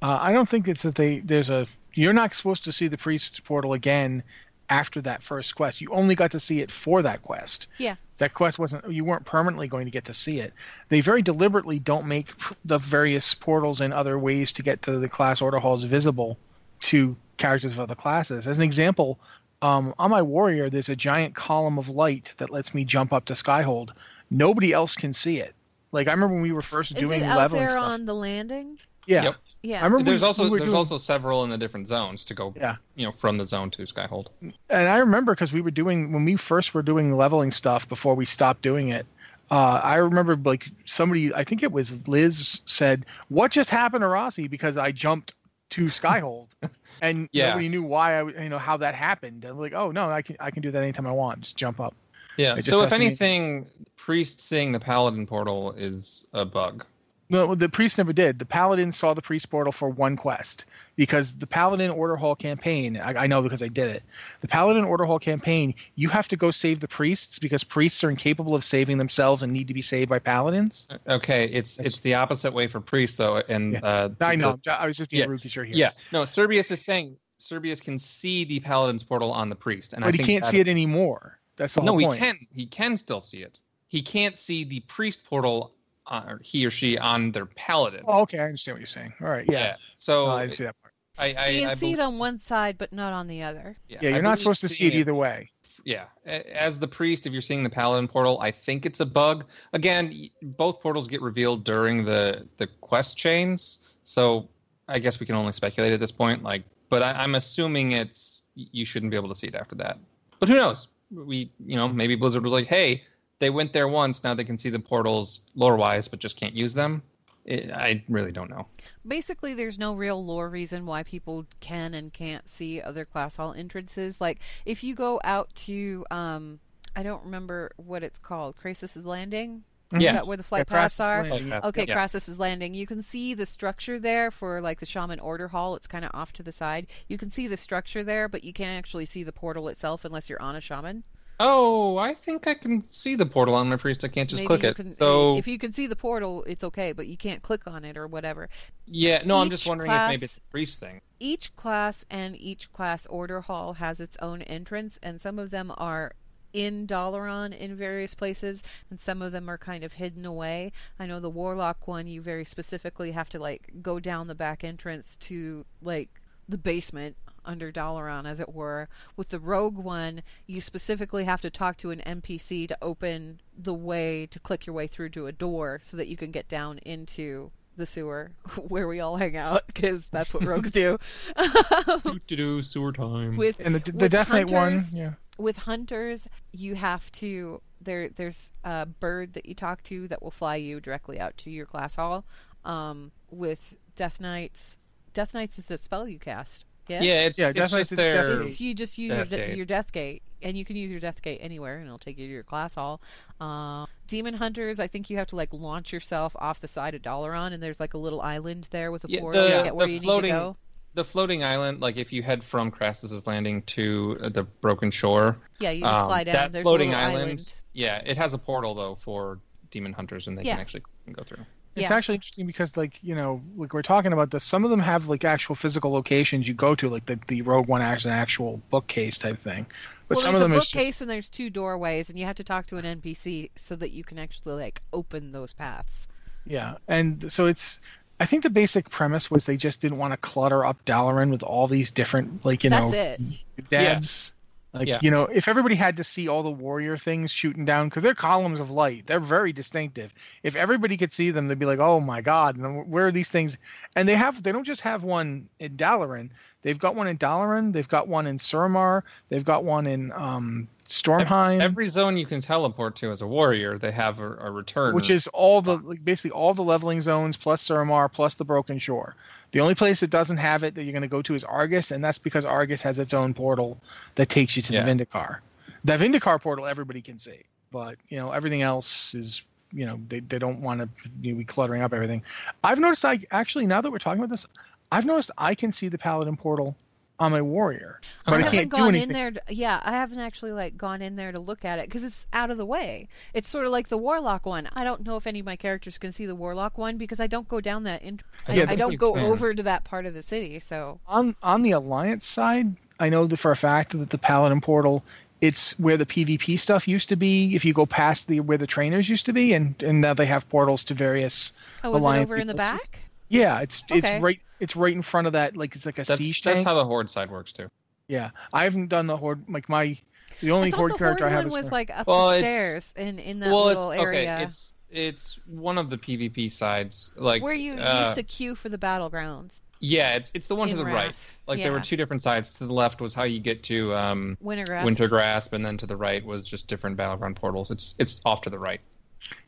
Uh, I don't think it's that they there's a you're not supposed to see the priest portal again after that first quest. You only got to see it for that quest. Yeah, That quest wasn't you weren't permanently going to get to see it. They very deliberately don't make the various portals and other ways to get to the class order halls visible to characters of other classes. As an example, um, on my warrior, there's a giant column of light that lets me jump up to Skyhold. Nobody else can see it. Like I remember when we were first is doing it out leveling there stuff. on the landing? yeah, Yep. Yeah, I remember There's we- also we there's doing- also several in the different zones to go. Yeah. You know, from the zone to Skyhold. and I remember because we were doing when we first were doing leveling stuff before we stopped doing it. Uh, I remember like somebody, I think it was Liz, said, "What just happened to Rossi?" Because I jumped to Skyhold, and Yeah. nobody knew why I, you know, how that happened. I'm like, "Oh no, I can I can do that anytime I want. Just jump up." Yeah. So if anything, priest seeing the paladin portal is a bug. No, the priest never did. The paladin saw the priest portal for one quest because the paladin order hall campaign. I, I know because I did it. The paladin order hall campaign. You have to go save the priests because priests are incapable of saving themselves and need to be saved by paladins. Okay, it's That's- it's the opposite way for priests though, and Yeah. uh, I know. the- I was just being yeah, rude because you're here. Yeah, no, Serbius is saying Serbius can see the paladin's portal on the priest, and I but he think can't see it anymore. That's the No, whole he point. can. He can still see it. He can't see the priest portal uh, or he or she on their paladin. Oh, okay, I understand what you're saying. All right, yeah. So Oh, I see that part. I, I, you can I see bel- it on one side, but not on the other. Yeah, I you're not supposed to see it either way. yeah as the priest if you're seeing the paladin portal i think it's a bug again both portals get revealed during the the quest chains so i guess we can only speculate at this point like but I, i'm assuming it's you shouldn't be able to see it after that but who knows we you know maybe blizzard was like hey they went there once now they can see the portals lore wise but just can't use them it, i really don't know Basically, there's no real lore reason why people can and can't see other class hall entrances. Like, if you go out to, um, I don't remember what it's called, Krasus's Landing? Is Yeah. that where the flight Yeah, paths Krasus are? Landing. Okay, yeah. Krasus's Landing. You can see the structure there for like the Shaman Order Hall. It's kind of off to the side. You can see the structure there, but you can't actually see the portal itself unless you're on a Shaman. Oh i think i can see the portal on my priest i can't just Maybe click it can, so if you can see the portal, it's okay, but you can't click on it or whatever. yeah no i'm just each wondering if maybe it's a priest thing each class and each class order hall has its own entrance, and some of them are in Dalaran in various places, and some of them are kind of hidden away. I know the Warlock one, you very specifically have to like go down the back entrance to like the basement under Dalaran, as it were. With the Rogue one, you specifically have to talk to an NPC to open the way to click your way through to a door so that you can get down into the sewer where we all hang out because that's what rogues do. Do-do-do, sewer time. with And the, the with Death Knight one, yeah. with hunters, you have to there. There's a bird that you talk to that will fly you directly out to your class hall. Um, with Death Knights, Death Knights is a spell you cast. Yeah. yeah, it's, Yeah, it's definitely just it's their. Gate. It's, you just use Death your, Gate. de- your death gate, and you can use your death gate anywhere, and it'll take you to your class hall. Uh, Demon hunters, I think you have to like launch yourself off the side of Dalaran, and there's like a little island there with a Yeah, portal to get where you floating, need to go. the floating island. Like if you head from Krasus's Landing to uh, the Broken Shore, Yeah, you just um, fly down. that There's floating a little island, Yeah, it has a portal though for demon hunters, and they Yeah. can actually go through. It's Yeah. actually interesting because, like, you know, like we're talking about this. Some of them have like actual physical locations you go to, like the, the Rogue One has an actual bookcase type thing. But well, some there's of them a bookcase just and there's two doorways, and you have to talk to an NPC so that you can actually like open those paths. yeah, and so it's. I think the basic premise was they just didn't want to clutter up Dalaran with all these different, like you That's know, it. dads. Like Yeah. you know, if everybody had to see all the warrior things shooting down, because they're columns of light, they're very distinctive. If everybody could see them, they'd be like, "Oh my God, and where are these things?" And they have, they don't just have one in Dalaran. They've got one in Dalaran. They've got one in Suramar. They've got one in um, Stormheim, Every zone you can teleport to as a warrior, they have a, a return. which is all the like, basically all the leveling zones plus Suramar plus the Broken Shore. The only place that doesn't have it that you're going to go to is Argus, and that's because Argus has its own portal that takes you to Yeah. the Vindicar. The Vindicar portal everybody can see, but you know everything else is you know they, they don't want to be cluttering up everything. I've noticed I actually now that we're talking about this, I've noticed I can see the Paladin portal on my warrior, but I, haven't can't do gone anything. in there. To, yeah, I haven't actually like gone in there to look at it because it's out of the way. It's sort of like the Warlock one. I don't know if any of my characters can see the Warlock one because I don't go down that. In- I, Yeah, I think don't go can. over to that part of the city. So on on the alliance side i know that for a fact that the paladin portal it's where the pvp stuff used to be if you go past the where the trainers used to be and and now they have portals to various oh, is it over in the places. back? Yeah it's Okay. it's right it's right in front of that like it's like a that's, siege that's tank how the horde side works too. yeah i haven't done the horde like my the only thought horde the character Horde i have one is was like up Well, the stairs in in that well, it's little area okay. It's it's one of the PvP sides, like where you uh, used to queue for the battlegrounds. Yeah, it's it's the one to in the right. Wrath. Like there were two different sides. To the left was how you get to um, Wintergrasp. Winter Grasp, and then to the right was just different battleground portals. It's it's off to the right.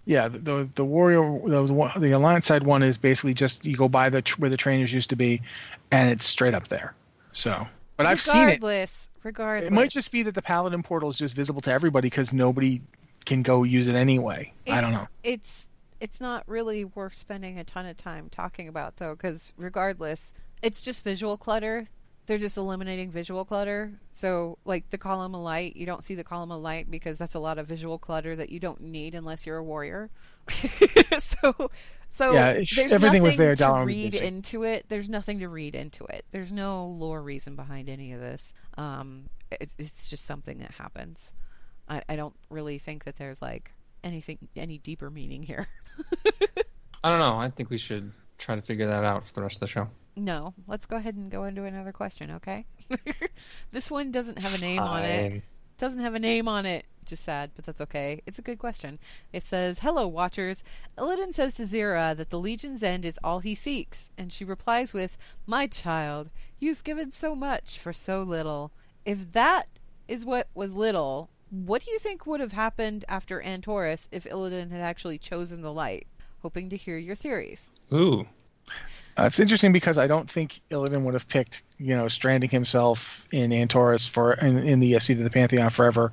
Yeah the the, the warrior the, the alliance side one is basically just you go by the where the trainers used to be and it's straight up there so but i've seen it Regardless, regardless, It might just be that the Paladin portal is just visible to everybody because nobody can go use it anyway. I don't know. It's it's not really worth spending a ton of time talking about though, because regardless, it's just visual clutter. They're just eliminating visual clutter. So, like the column of light, you don't see the column of light because that's a lot of visual clutter that you don't need unless you're a warrior. so, so Yeah, if there's everything was there, to Dalaran would be read busy. into it. There's nothing to read into it. There's no lore reason behind any of this. Um, it's, it's just something that happens. I, I don't really think that there's like anything any deeper meaning here. I don't know. I think we should try to figure that out for the rest of the show. No, let's go ahead and go into another question, okay? this one doesn't have a name on it. Doesn't have a name on it. Just sad, but that's okay. It's a good question. It says, Hello, Watchers. Illidan says to Xe'ra that the Legion's end is all he seeks, and she replies with, My child, you've given so much for so little. If that is what was little, what do you think would have happened after Antorus if Illidan had actually chosen the light? Hoping to hear your theories. Ooh. Uh, it's interesting because I don't think Illidan would have picked, you know, stranding himself in Antorus for in, in the uh, seat of the Pantheon forever,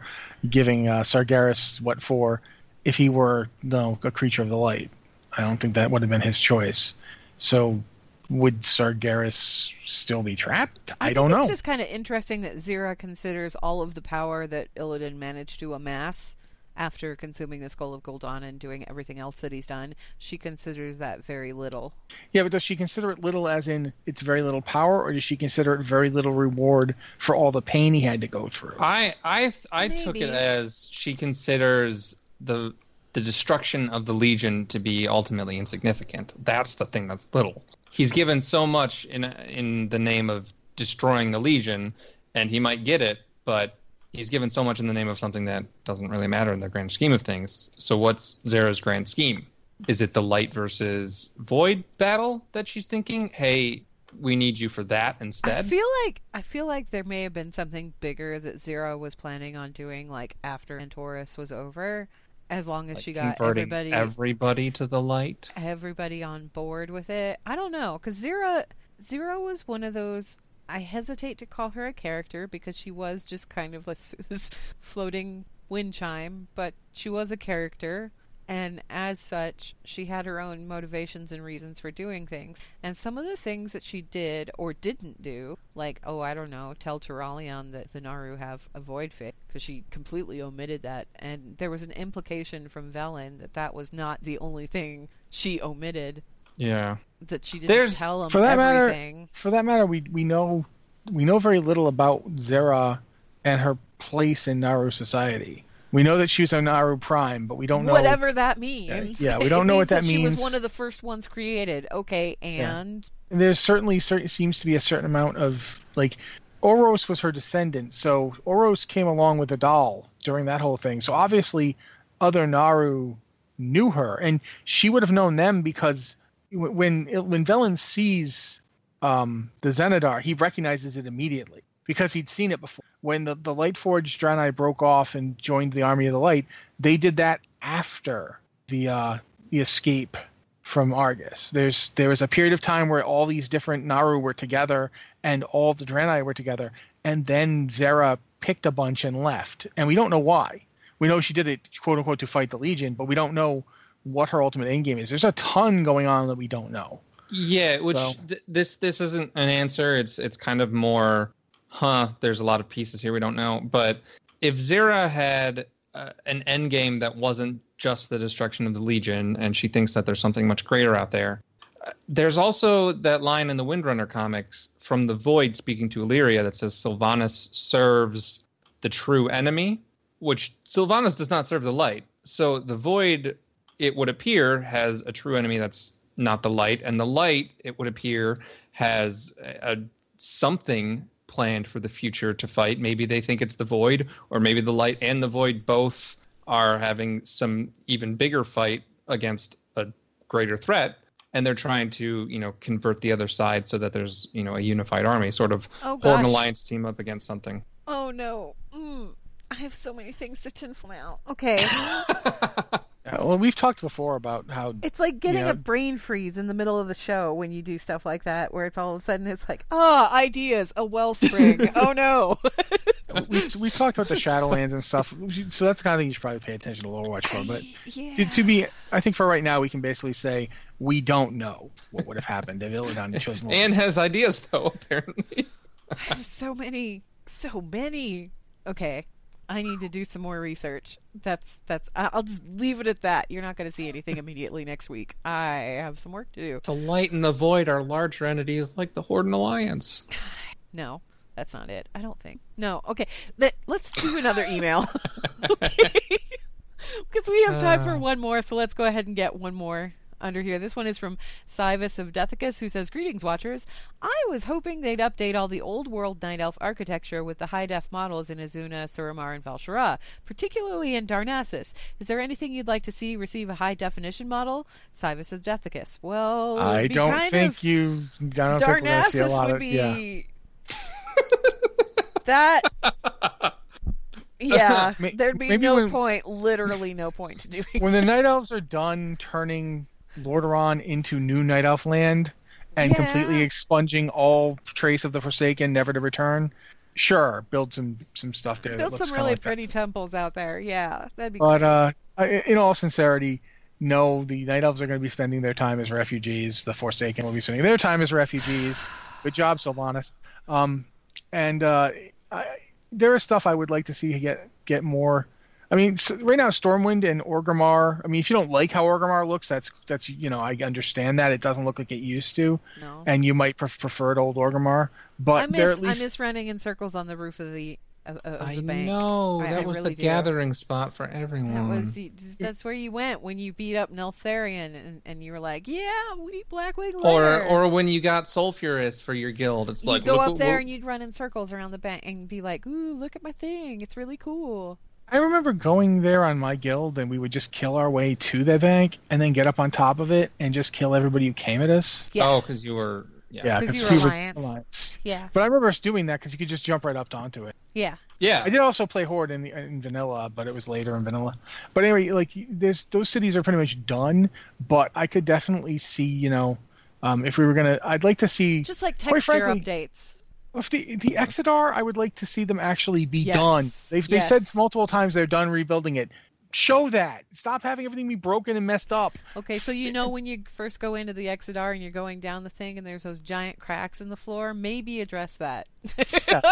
giving uh, Sargeras what for, if he were no a creature of the light. I don't think that would have been his choice. So, would Sargeras still be trapped? I, think don't know. It's just kind of interesting that Xe'ra considers all of the power that Illidan managed to amass after consuming the Skull of Gul'dan and doing everything else that he's done. She considers that very little. Yeah, but does she consider it little as in it's very little power, or does she consider it very little reward for all the pain he had to go through? I I I took it as she considers the the destruction of the Legion to be ultimately insignificant. That's the thing that's little. He's given so much in in the name of destroying the Legion, and he might get it, but he's given so much in the name of something that doesn't really matter in the grand scheme of things. So what's Xe'ra's grand scheme? Is it the light versus void battle that she's thinking? Hey, we need you for that instead. I feel like I feel like there may have been something bigger that Xe'ra was planning on doing, like after Antorus was over, as long as Like she got everybody everybody to the light. everybody on board with it. I don't know, because Xe'ra Xe'ra was one of those. I hesitate to call her a character because she was just kind of like this floating wind chime, but she was a character. And as such, she had her own motivations and reasons for doing things. And some of the things that she did or didn't do, like, oh, I don't know, tell Turalyon that the Naaru have a void fit, because she completely omitted that. And there was an implication from Velen that that was not the only thing she omitted, Yeah. that she didn't There's- tell him for that matter, everything. for that matter, we we know we know very little about Xe'ra and her place in Naaru society. We know that she was a Naaru Prime, but we don't know Whatever that means. yeah, we don't know what means that means. She was one of the first ones created. Okay, and there's certainly certain seems to be a certain amount of like O'ros was her descendant, so O'ros came along with A'dal during that whole thing. So obviously, other Naaru knew her, and she would have known them because w- when when Velen sees um, the Xenedar, he recognizes it immediately because he'd seen it before. When the the Lightforged Draenei broke off and joined the Army of the Light, they did that after the uh, the escape from Argus. There's there was a period of time where all these different Naaru were together and all the Draenei were together, and then Xe'ra picked a bunch and left, and we don't know why. We know she did it quote unquote to fight the Legion, but we don't know what her ultimate end game is. There's a ton going on that we don't know. Yeah, which So- th- this this isn't an answer. It's it's kind of more, huh? There's a lot of pieces here we don't know. But if Xe'ra had uh, an end game that wasn't just the destruction of the Legion, and she thinks that there's something much greater out there, uh, there's also that line in the Windrunner comics from the Void speaking to Alleria that says Sylvanas serves the true enemy, which Sylvanas does not serve the light. So the Void, it would appear, has a true enemy that's not the light, and the light, it would appear, has a, a something planned for the future to fight. Maybe they think it's the Void, or maybe the light and the Void both are having some even bigger fight against a greater threat and they're trying to you know convert the other side so that there's you know a unified army sort of Oh, hold an alliance team up against something. Oh no, mm, I have so many things to tinfoil now. Okay, Uh, well, we've talked before about how it's like getting Yeah. a brain freeze in the middle of the show when you do stuff like that, where it's all of a sudden it's like, ah, ideas, a wellspring. oh no. we've, we've talked about the Shadowlands and stuff. So that's the kind of thing you should probably pay attention to Overwatch for. But yeah. to, to be, I think for right now we can basically say we don't know what would have happened if Illidan had chosen. the and has ideas though apparently I have so many, so many. Okay, I need to do some more research. That's that's. I'll just leave it at that. You're not going to see anything immediately next week. I have some work to do. To lighten the void are larger entities like the horde and alliance No, that's not it. I don't think. No. Okay. Let, let's do another email. okay. Because we have time for Uh. one more, so let's go ahead and get one more under here. This one is from Civus of Dethicus, who says, Greetings, Watchers. I was hoping they'd update all the old world Night Elf architecture with the high def models in Azsuna, Suramar, and Val'sharah, particularly in Darnassus. Is there anything you'd like to see receive a high definition model? Civus of Dethicus. Well, I don't think you. I don't think we're gonna see a Darnassus lot would of. be Yeah. that. Yeah, there'd be maybe no when- point, literally no point to doing when the night elves are done turning Lordaeron into new night elf land and Yeah. completely expunging all trace of the Forsaken, never to return, sure, build some some stuff there. that build looks some really like that. pretty temples out there. Yeah, that'd be But great. uh, in all sincerity, no, the night elves are going to be spending their time as refugees. The Forsaken will be spending their time as refugees. Good job, Sylvanas. Um, and uh, I, there is stuff I would like to see get get more. I mean, right now Stormwind and Orgrimmar. I mean, if you don't like how Orgrimmar looks, that's that's you know I understand that it doesn't look like it used to, no, and you might pref- prefer old Orgrimmar. But I they're miss at least I miss running in circles on the roof of the of, of I the bank. know I- that I was really the do. gathering spot for everyone. That was that's where you went when you beat up Nefarian and, and you were like, yeah, we need Blackwing or or when you got Sulfuras for your guild, it's you'd like go look up there what- and you'd run in circles around the bank and be like, ooh, look at my thing, it's really cool. I remember going there on my guild, and we would just kill our way to the bank, and then get up on top of it and just kill everybody who came at us. Yeah, Oh, because you were yeah Yeah, 'Cause 'cause you were Alliance. Alliance. yeah, But I remember us doing that because you could just jump right up onto it. yeah. yeah. I did also play Horde in, the, in vanilla, but it was later in vanilla. But anyway, like there's those cities are pretty much done. But I could definitely see, you know, um, if we were gonna, I'd like to see Just like texture frankly, updates. If the the Exodar, I would like to see them actually be Yes, done. They've they've said multiple times they're done rebuilding it. Show that. Stop having everything be broken and messed up. Okay, so you know when you first go into the Exodar and you're going down the thing and there's those giant cracks in the floor, maybe address that. I'm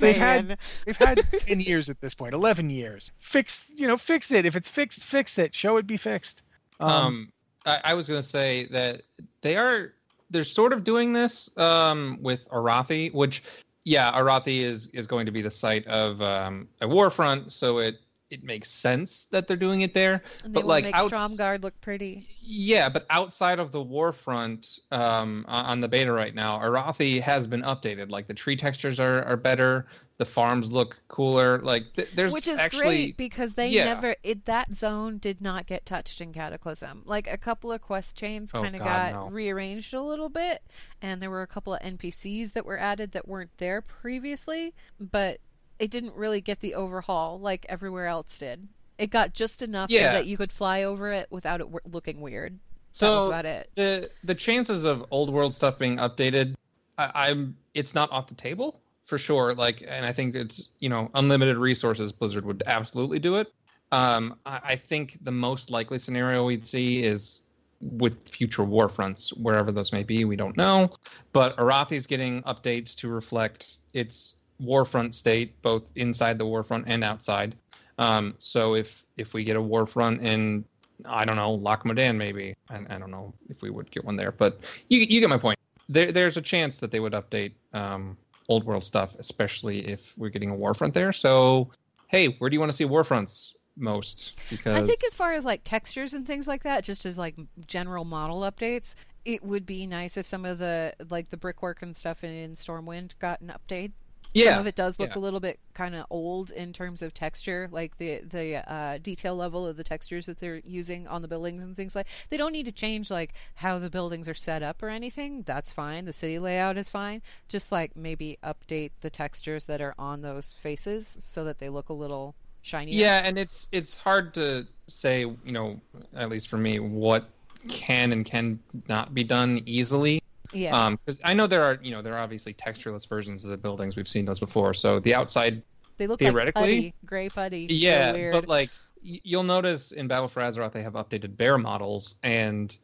They've had they've had ten years at this point, eleven years. Fix you know, fix it. If it's fixed, fix it. Show it be fixed. Um, Um, I, I was gonna say that they are they're sort of doing this um with Arathi, which yeah, Arathi is is going to be the site of um, a war front, so it it makes sense that they're doing it there. but like make outs- Stromgarde look pretty. Yeah, but outside of the war front, um, on the beta right now, Arathi has been updated. Like the tree textures are, are better, the farms look cooler. Like th- there's Which is actually great because they yeah. never it that zone did not get touched in Cataclysm. Like a couple of quest chains Oh, kind of got no. rearranged a little bit, and there were a couple of NPCs that were added that weren't there previously, but it didn't really get the overhaul like everywhere else did. It got just enough so that you could fly over it without it w- looking weird. So about it. the the chances of old world stuff being updated, I, I'm it's not off the table for sure. Like, and I think it's you know unlimited resources. Blizzard would absolutely do it. Um, I, I think the most likely scenario we'd see is with future war fronts, wherever those may be. We don't know, but Arathi's getting updates to reflect its warfront state, both inside the warfront and outside. Um, so if if we get a warfront in I don't know, Loch Modan maybe. I, I don't know if we would get one there, but you you get my point. There there's a chance that they would update um, old world stuff, especially if we're getting a warfront there. So hey, where do you want to see warfronts most? Because I think as far as like textures and things like that, just as like general model updates, it would be nice if some of the like the brickwork and stuff in Stormwind got an update. Yeah, Some of it does look yeah. a little bit kind of old in terms of texture, like the the uh, detail level of the textures that they're using on the buildings and things like. They don't need to change like how the buildings are set up or anything. That's fine. The city layout is fine. Just like maybe update the textures that are on those faces so that they look a little shinier. Yeah, and it's it's hard to say, you know, at least for me, what can and can not be done easily. Yeah. Um, because I know there are, you know, there are obviously textureless versions of the buildings. We've seen those before. So the outside They look like Theoretically- putty, gray putty. Yeah, weird. but like you'll notice in Battle for Azeroth they have updated bear models, and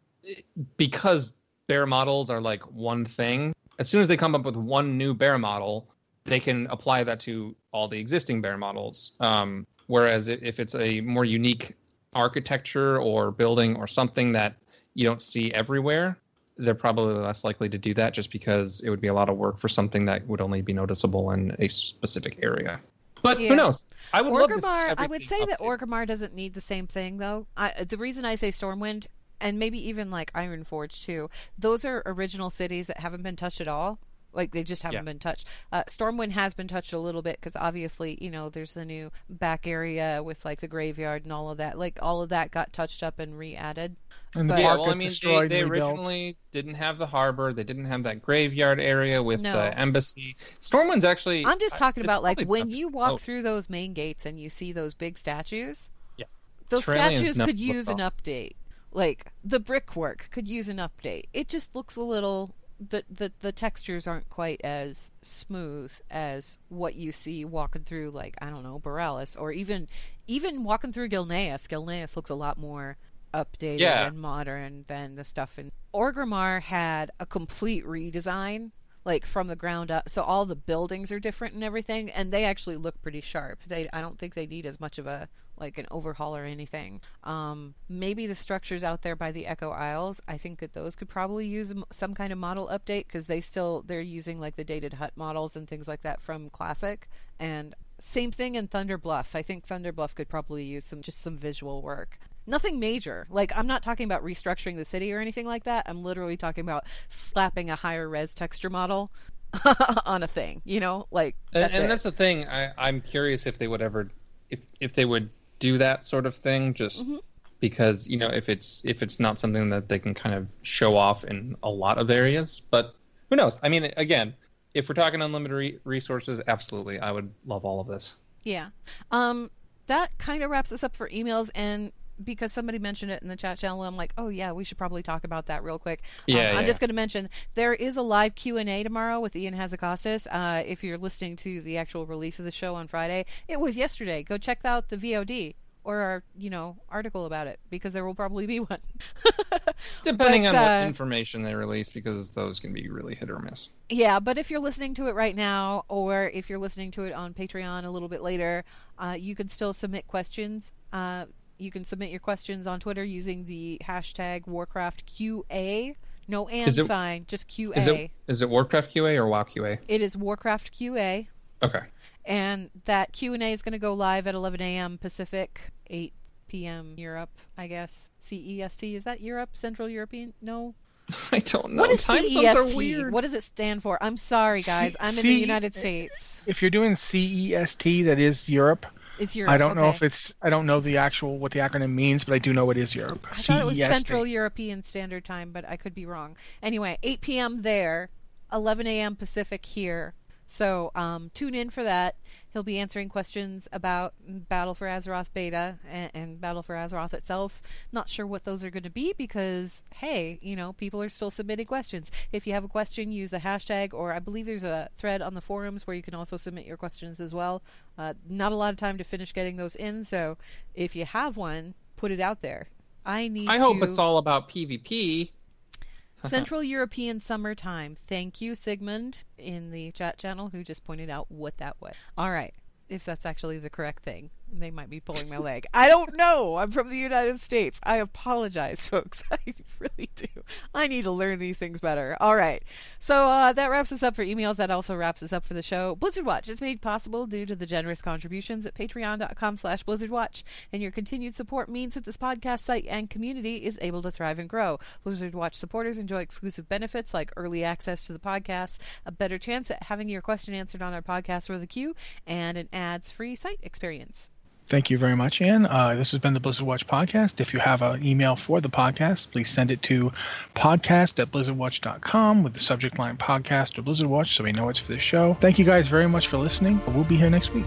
because bear models are like one thing, as soon as they come up with one new bear model, they can apply that to all the existing bear models. Um, whereas if it's a more unique architecture or building or something that you don't see everywhere, they're probably less likely to do that just because it would be a lot of work for something that would only be noticeable in a specific area. But Yeah. who knows? I would love to see Orgrimmar, I would say that. Orgrimmar doesn't need the same thing though. I, the reason I say Stormwind and maybe even like Ironforge too, those are original cities that haven't been touched at all. Like they just haven't Yeah. been touched. Uh, Stormwind has been touched a little bit because obviously you know there's the new back area with like the graveyard and all of that. Like all of that got touched up and re-added. And the But- Yeah, park well, I mean, they, destroyed they originally didn't have the harbor. They didn't have that graveyard area with No. the embassy. Stormwind's actually. I'm just talking it's about like when you walk close. through those main gates and you see those big statues. Yeah. Those Trillions statues could use an update. Like the brickwork could use an update. It just looks a little the, the the textures aren't quite as smooth as what you see walking through like I don't know Boralus or even even walking through Gilneas. Gilneas looks a lot more updated Yeah. and modern than the stuff in Orgrimmar had a complete redesign like from the ground up so all the buildings are different and everything and they actually look pretty sharp they i don't think they need as much of a like an overhaul or anything um maybe the structures out there by the echo isles i think that those could probably use some kind of model update because they still they're using like the dated hut models and things like that from classic and same thing in thunder bluff i think thunder bluff could probably use some just some visual work nothing major. Like I'm not talking about restructuring the city or anything like that. I'm literally talking about slapping a higher res texture model on a thing. You know, like And, that's and it. that's the thing. I, I'm curious if they would ever, if if they would do that sort of thing, just Mm-hmm. because you know if it's if it's not something that they can kind of show off in a lot of areas. But who knows? I mean, again, if we're talking unlimited re- resources, absolutely, I would love all of this. Yeah. Um, that kind of wraps us up for emails and because somebody mentioned it in the chat channel, I'm like, oh yeah, we should probably talk about that real quick. Um, Yeah, I'm just going to mention there is a live Q and A tomorrow with Ion Hazzikostas. Uh, if you're listening to the actual release of the show on Friday, it was yesterday. Go check out the VOD or our, you know, article about it because there will probably be one. Depending But, on what uh, information they release, because those can be really hit or miss. Yeah, but if you're listening to it right now, or if you're listening to it on Patreon a little bit later, uh, you can still submit questions. Uh, you can submit your questions on Twitter using the hashtag WarcraftQA. No and Is it- sign, just QA. Is it is it Warcraft QA or WoW QA? it is Warcraft QA, Okay. and that Q and A is going to go live at 11 a.m. Pacific, 8 p.m. Europe, I guess. CEST is that Europe? Central European? No. I don't know. What is Time CEST? are weird. What does it stand for? I'm sorry, guys. C- I'm in the United States. If you're doing CEST, that is Europe. Is Europe? I don't know if it's. I don't know the actual what the acronym means, but I do know it is Europe. I thought it was Central European Standard Time, but I could be wrong. Anyway, 8 p.m. there, 11 a.m. Pacific here. So um, tune in for that. He'll be answering questions about Battle for Azeroth beta and, and Battle for Azeroth itself. Not sure what those are going to be because, hey, you know, people are still submitting questions. If you have a question, use the hashtag, or I believe there's a thread on the forums where you can also submit your questions as well. Uh, not a lot of time to finish getting those in, so if you have one, put it out there. I need I hope to- it's all about PvP. Central European summertime. Thank you, Sigmund, in the chat channel, who just pointed out what that was. All right. If that's actually the correct thing, they might be pulling my leg. I don't know. I'm from the United States. I apologize, folks. I really do. I need to learn these things better. All right. So uh, that wraps us up for emails. That also wraps us up for the show. Blizzard Watch is made possible due to the generous contributions at patreon.com slash blizzardwatch. And your continued support means that this podcast site and community is able to thrive and grow. Blizzard Watch supporters enjoy exclusive benefits like early access to the podcast, a better chance at having your question answered on our podcast or the queue, and an ads-free site experience. Thank you very much, Ian. Uh, this has been the Blizzard Watch podcast. If you have an email for the podcast, please send it to podcast at blizzardwatch.com with the subject line podcast or Blizzard Watch so we know it's for the show. Thank you guys very much for listening. We'll be here next week.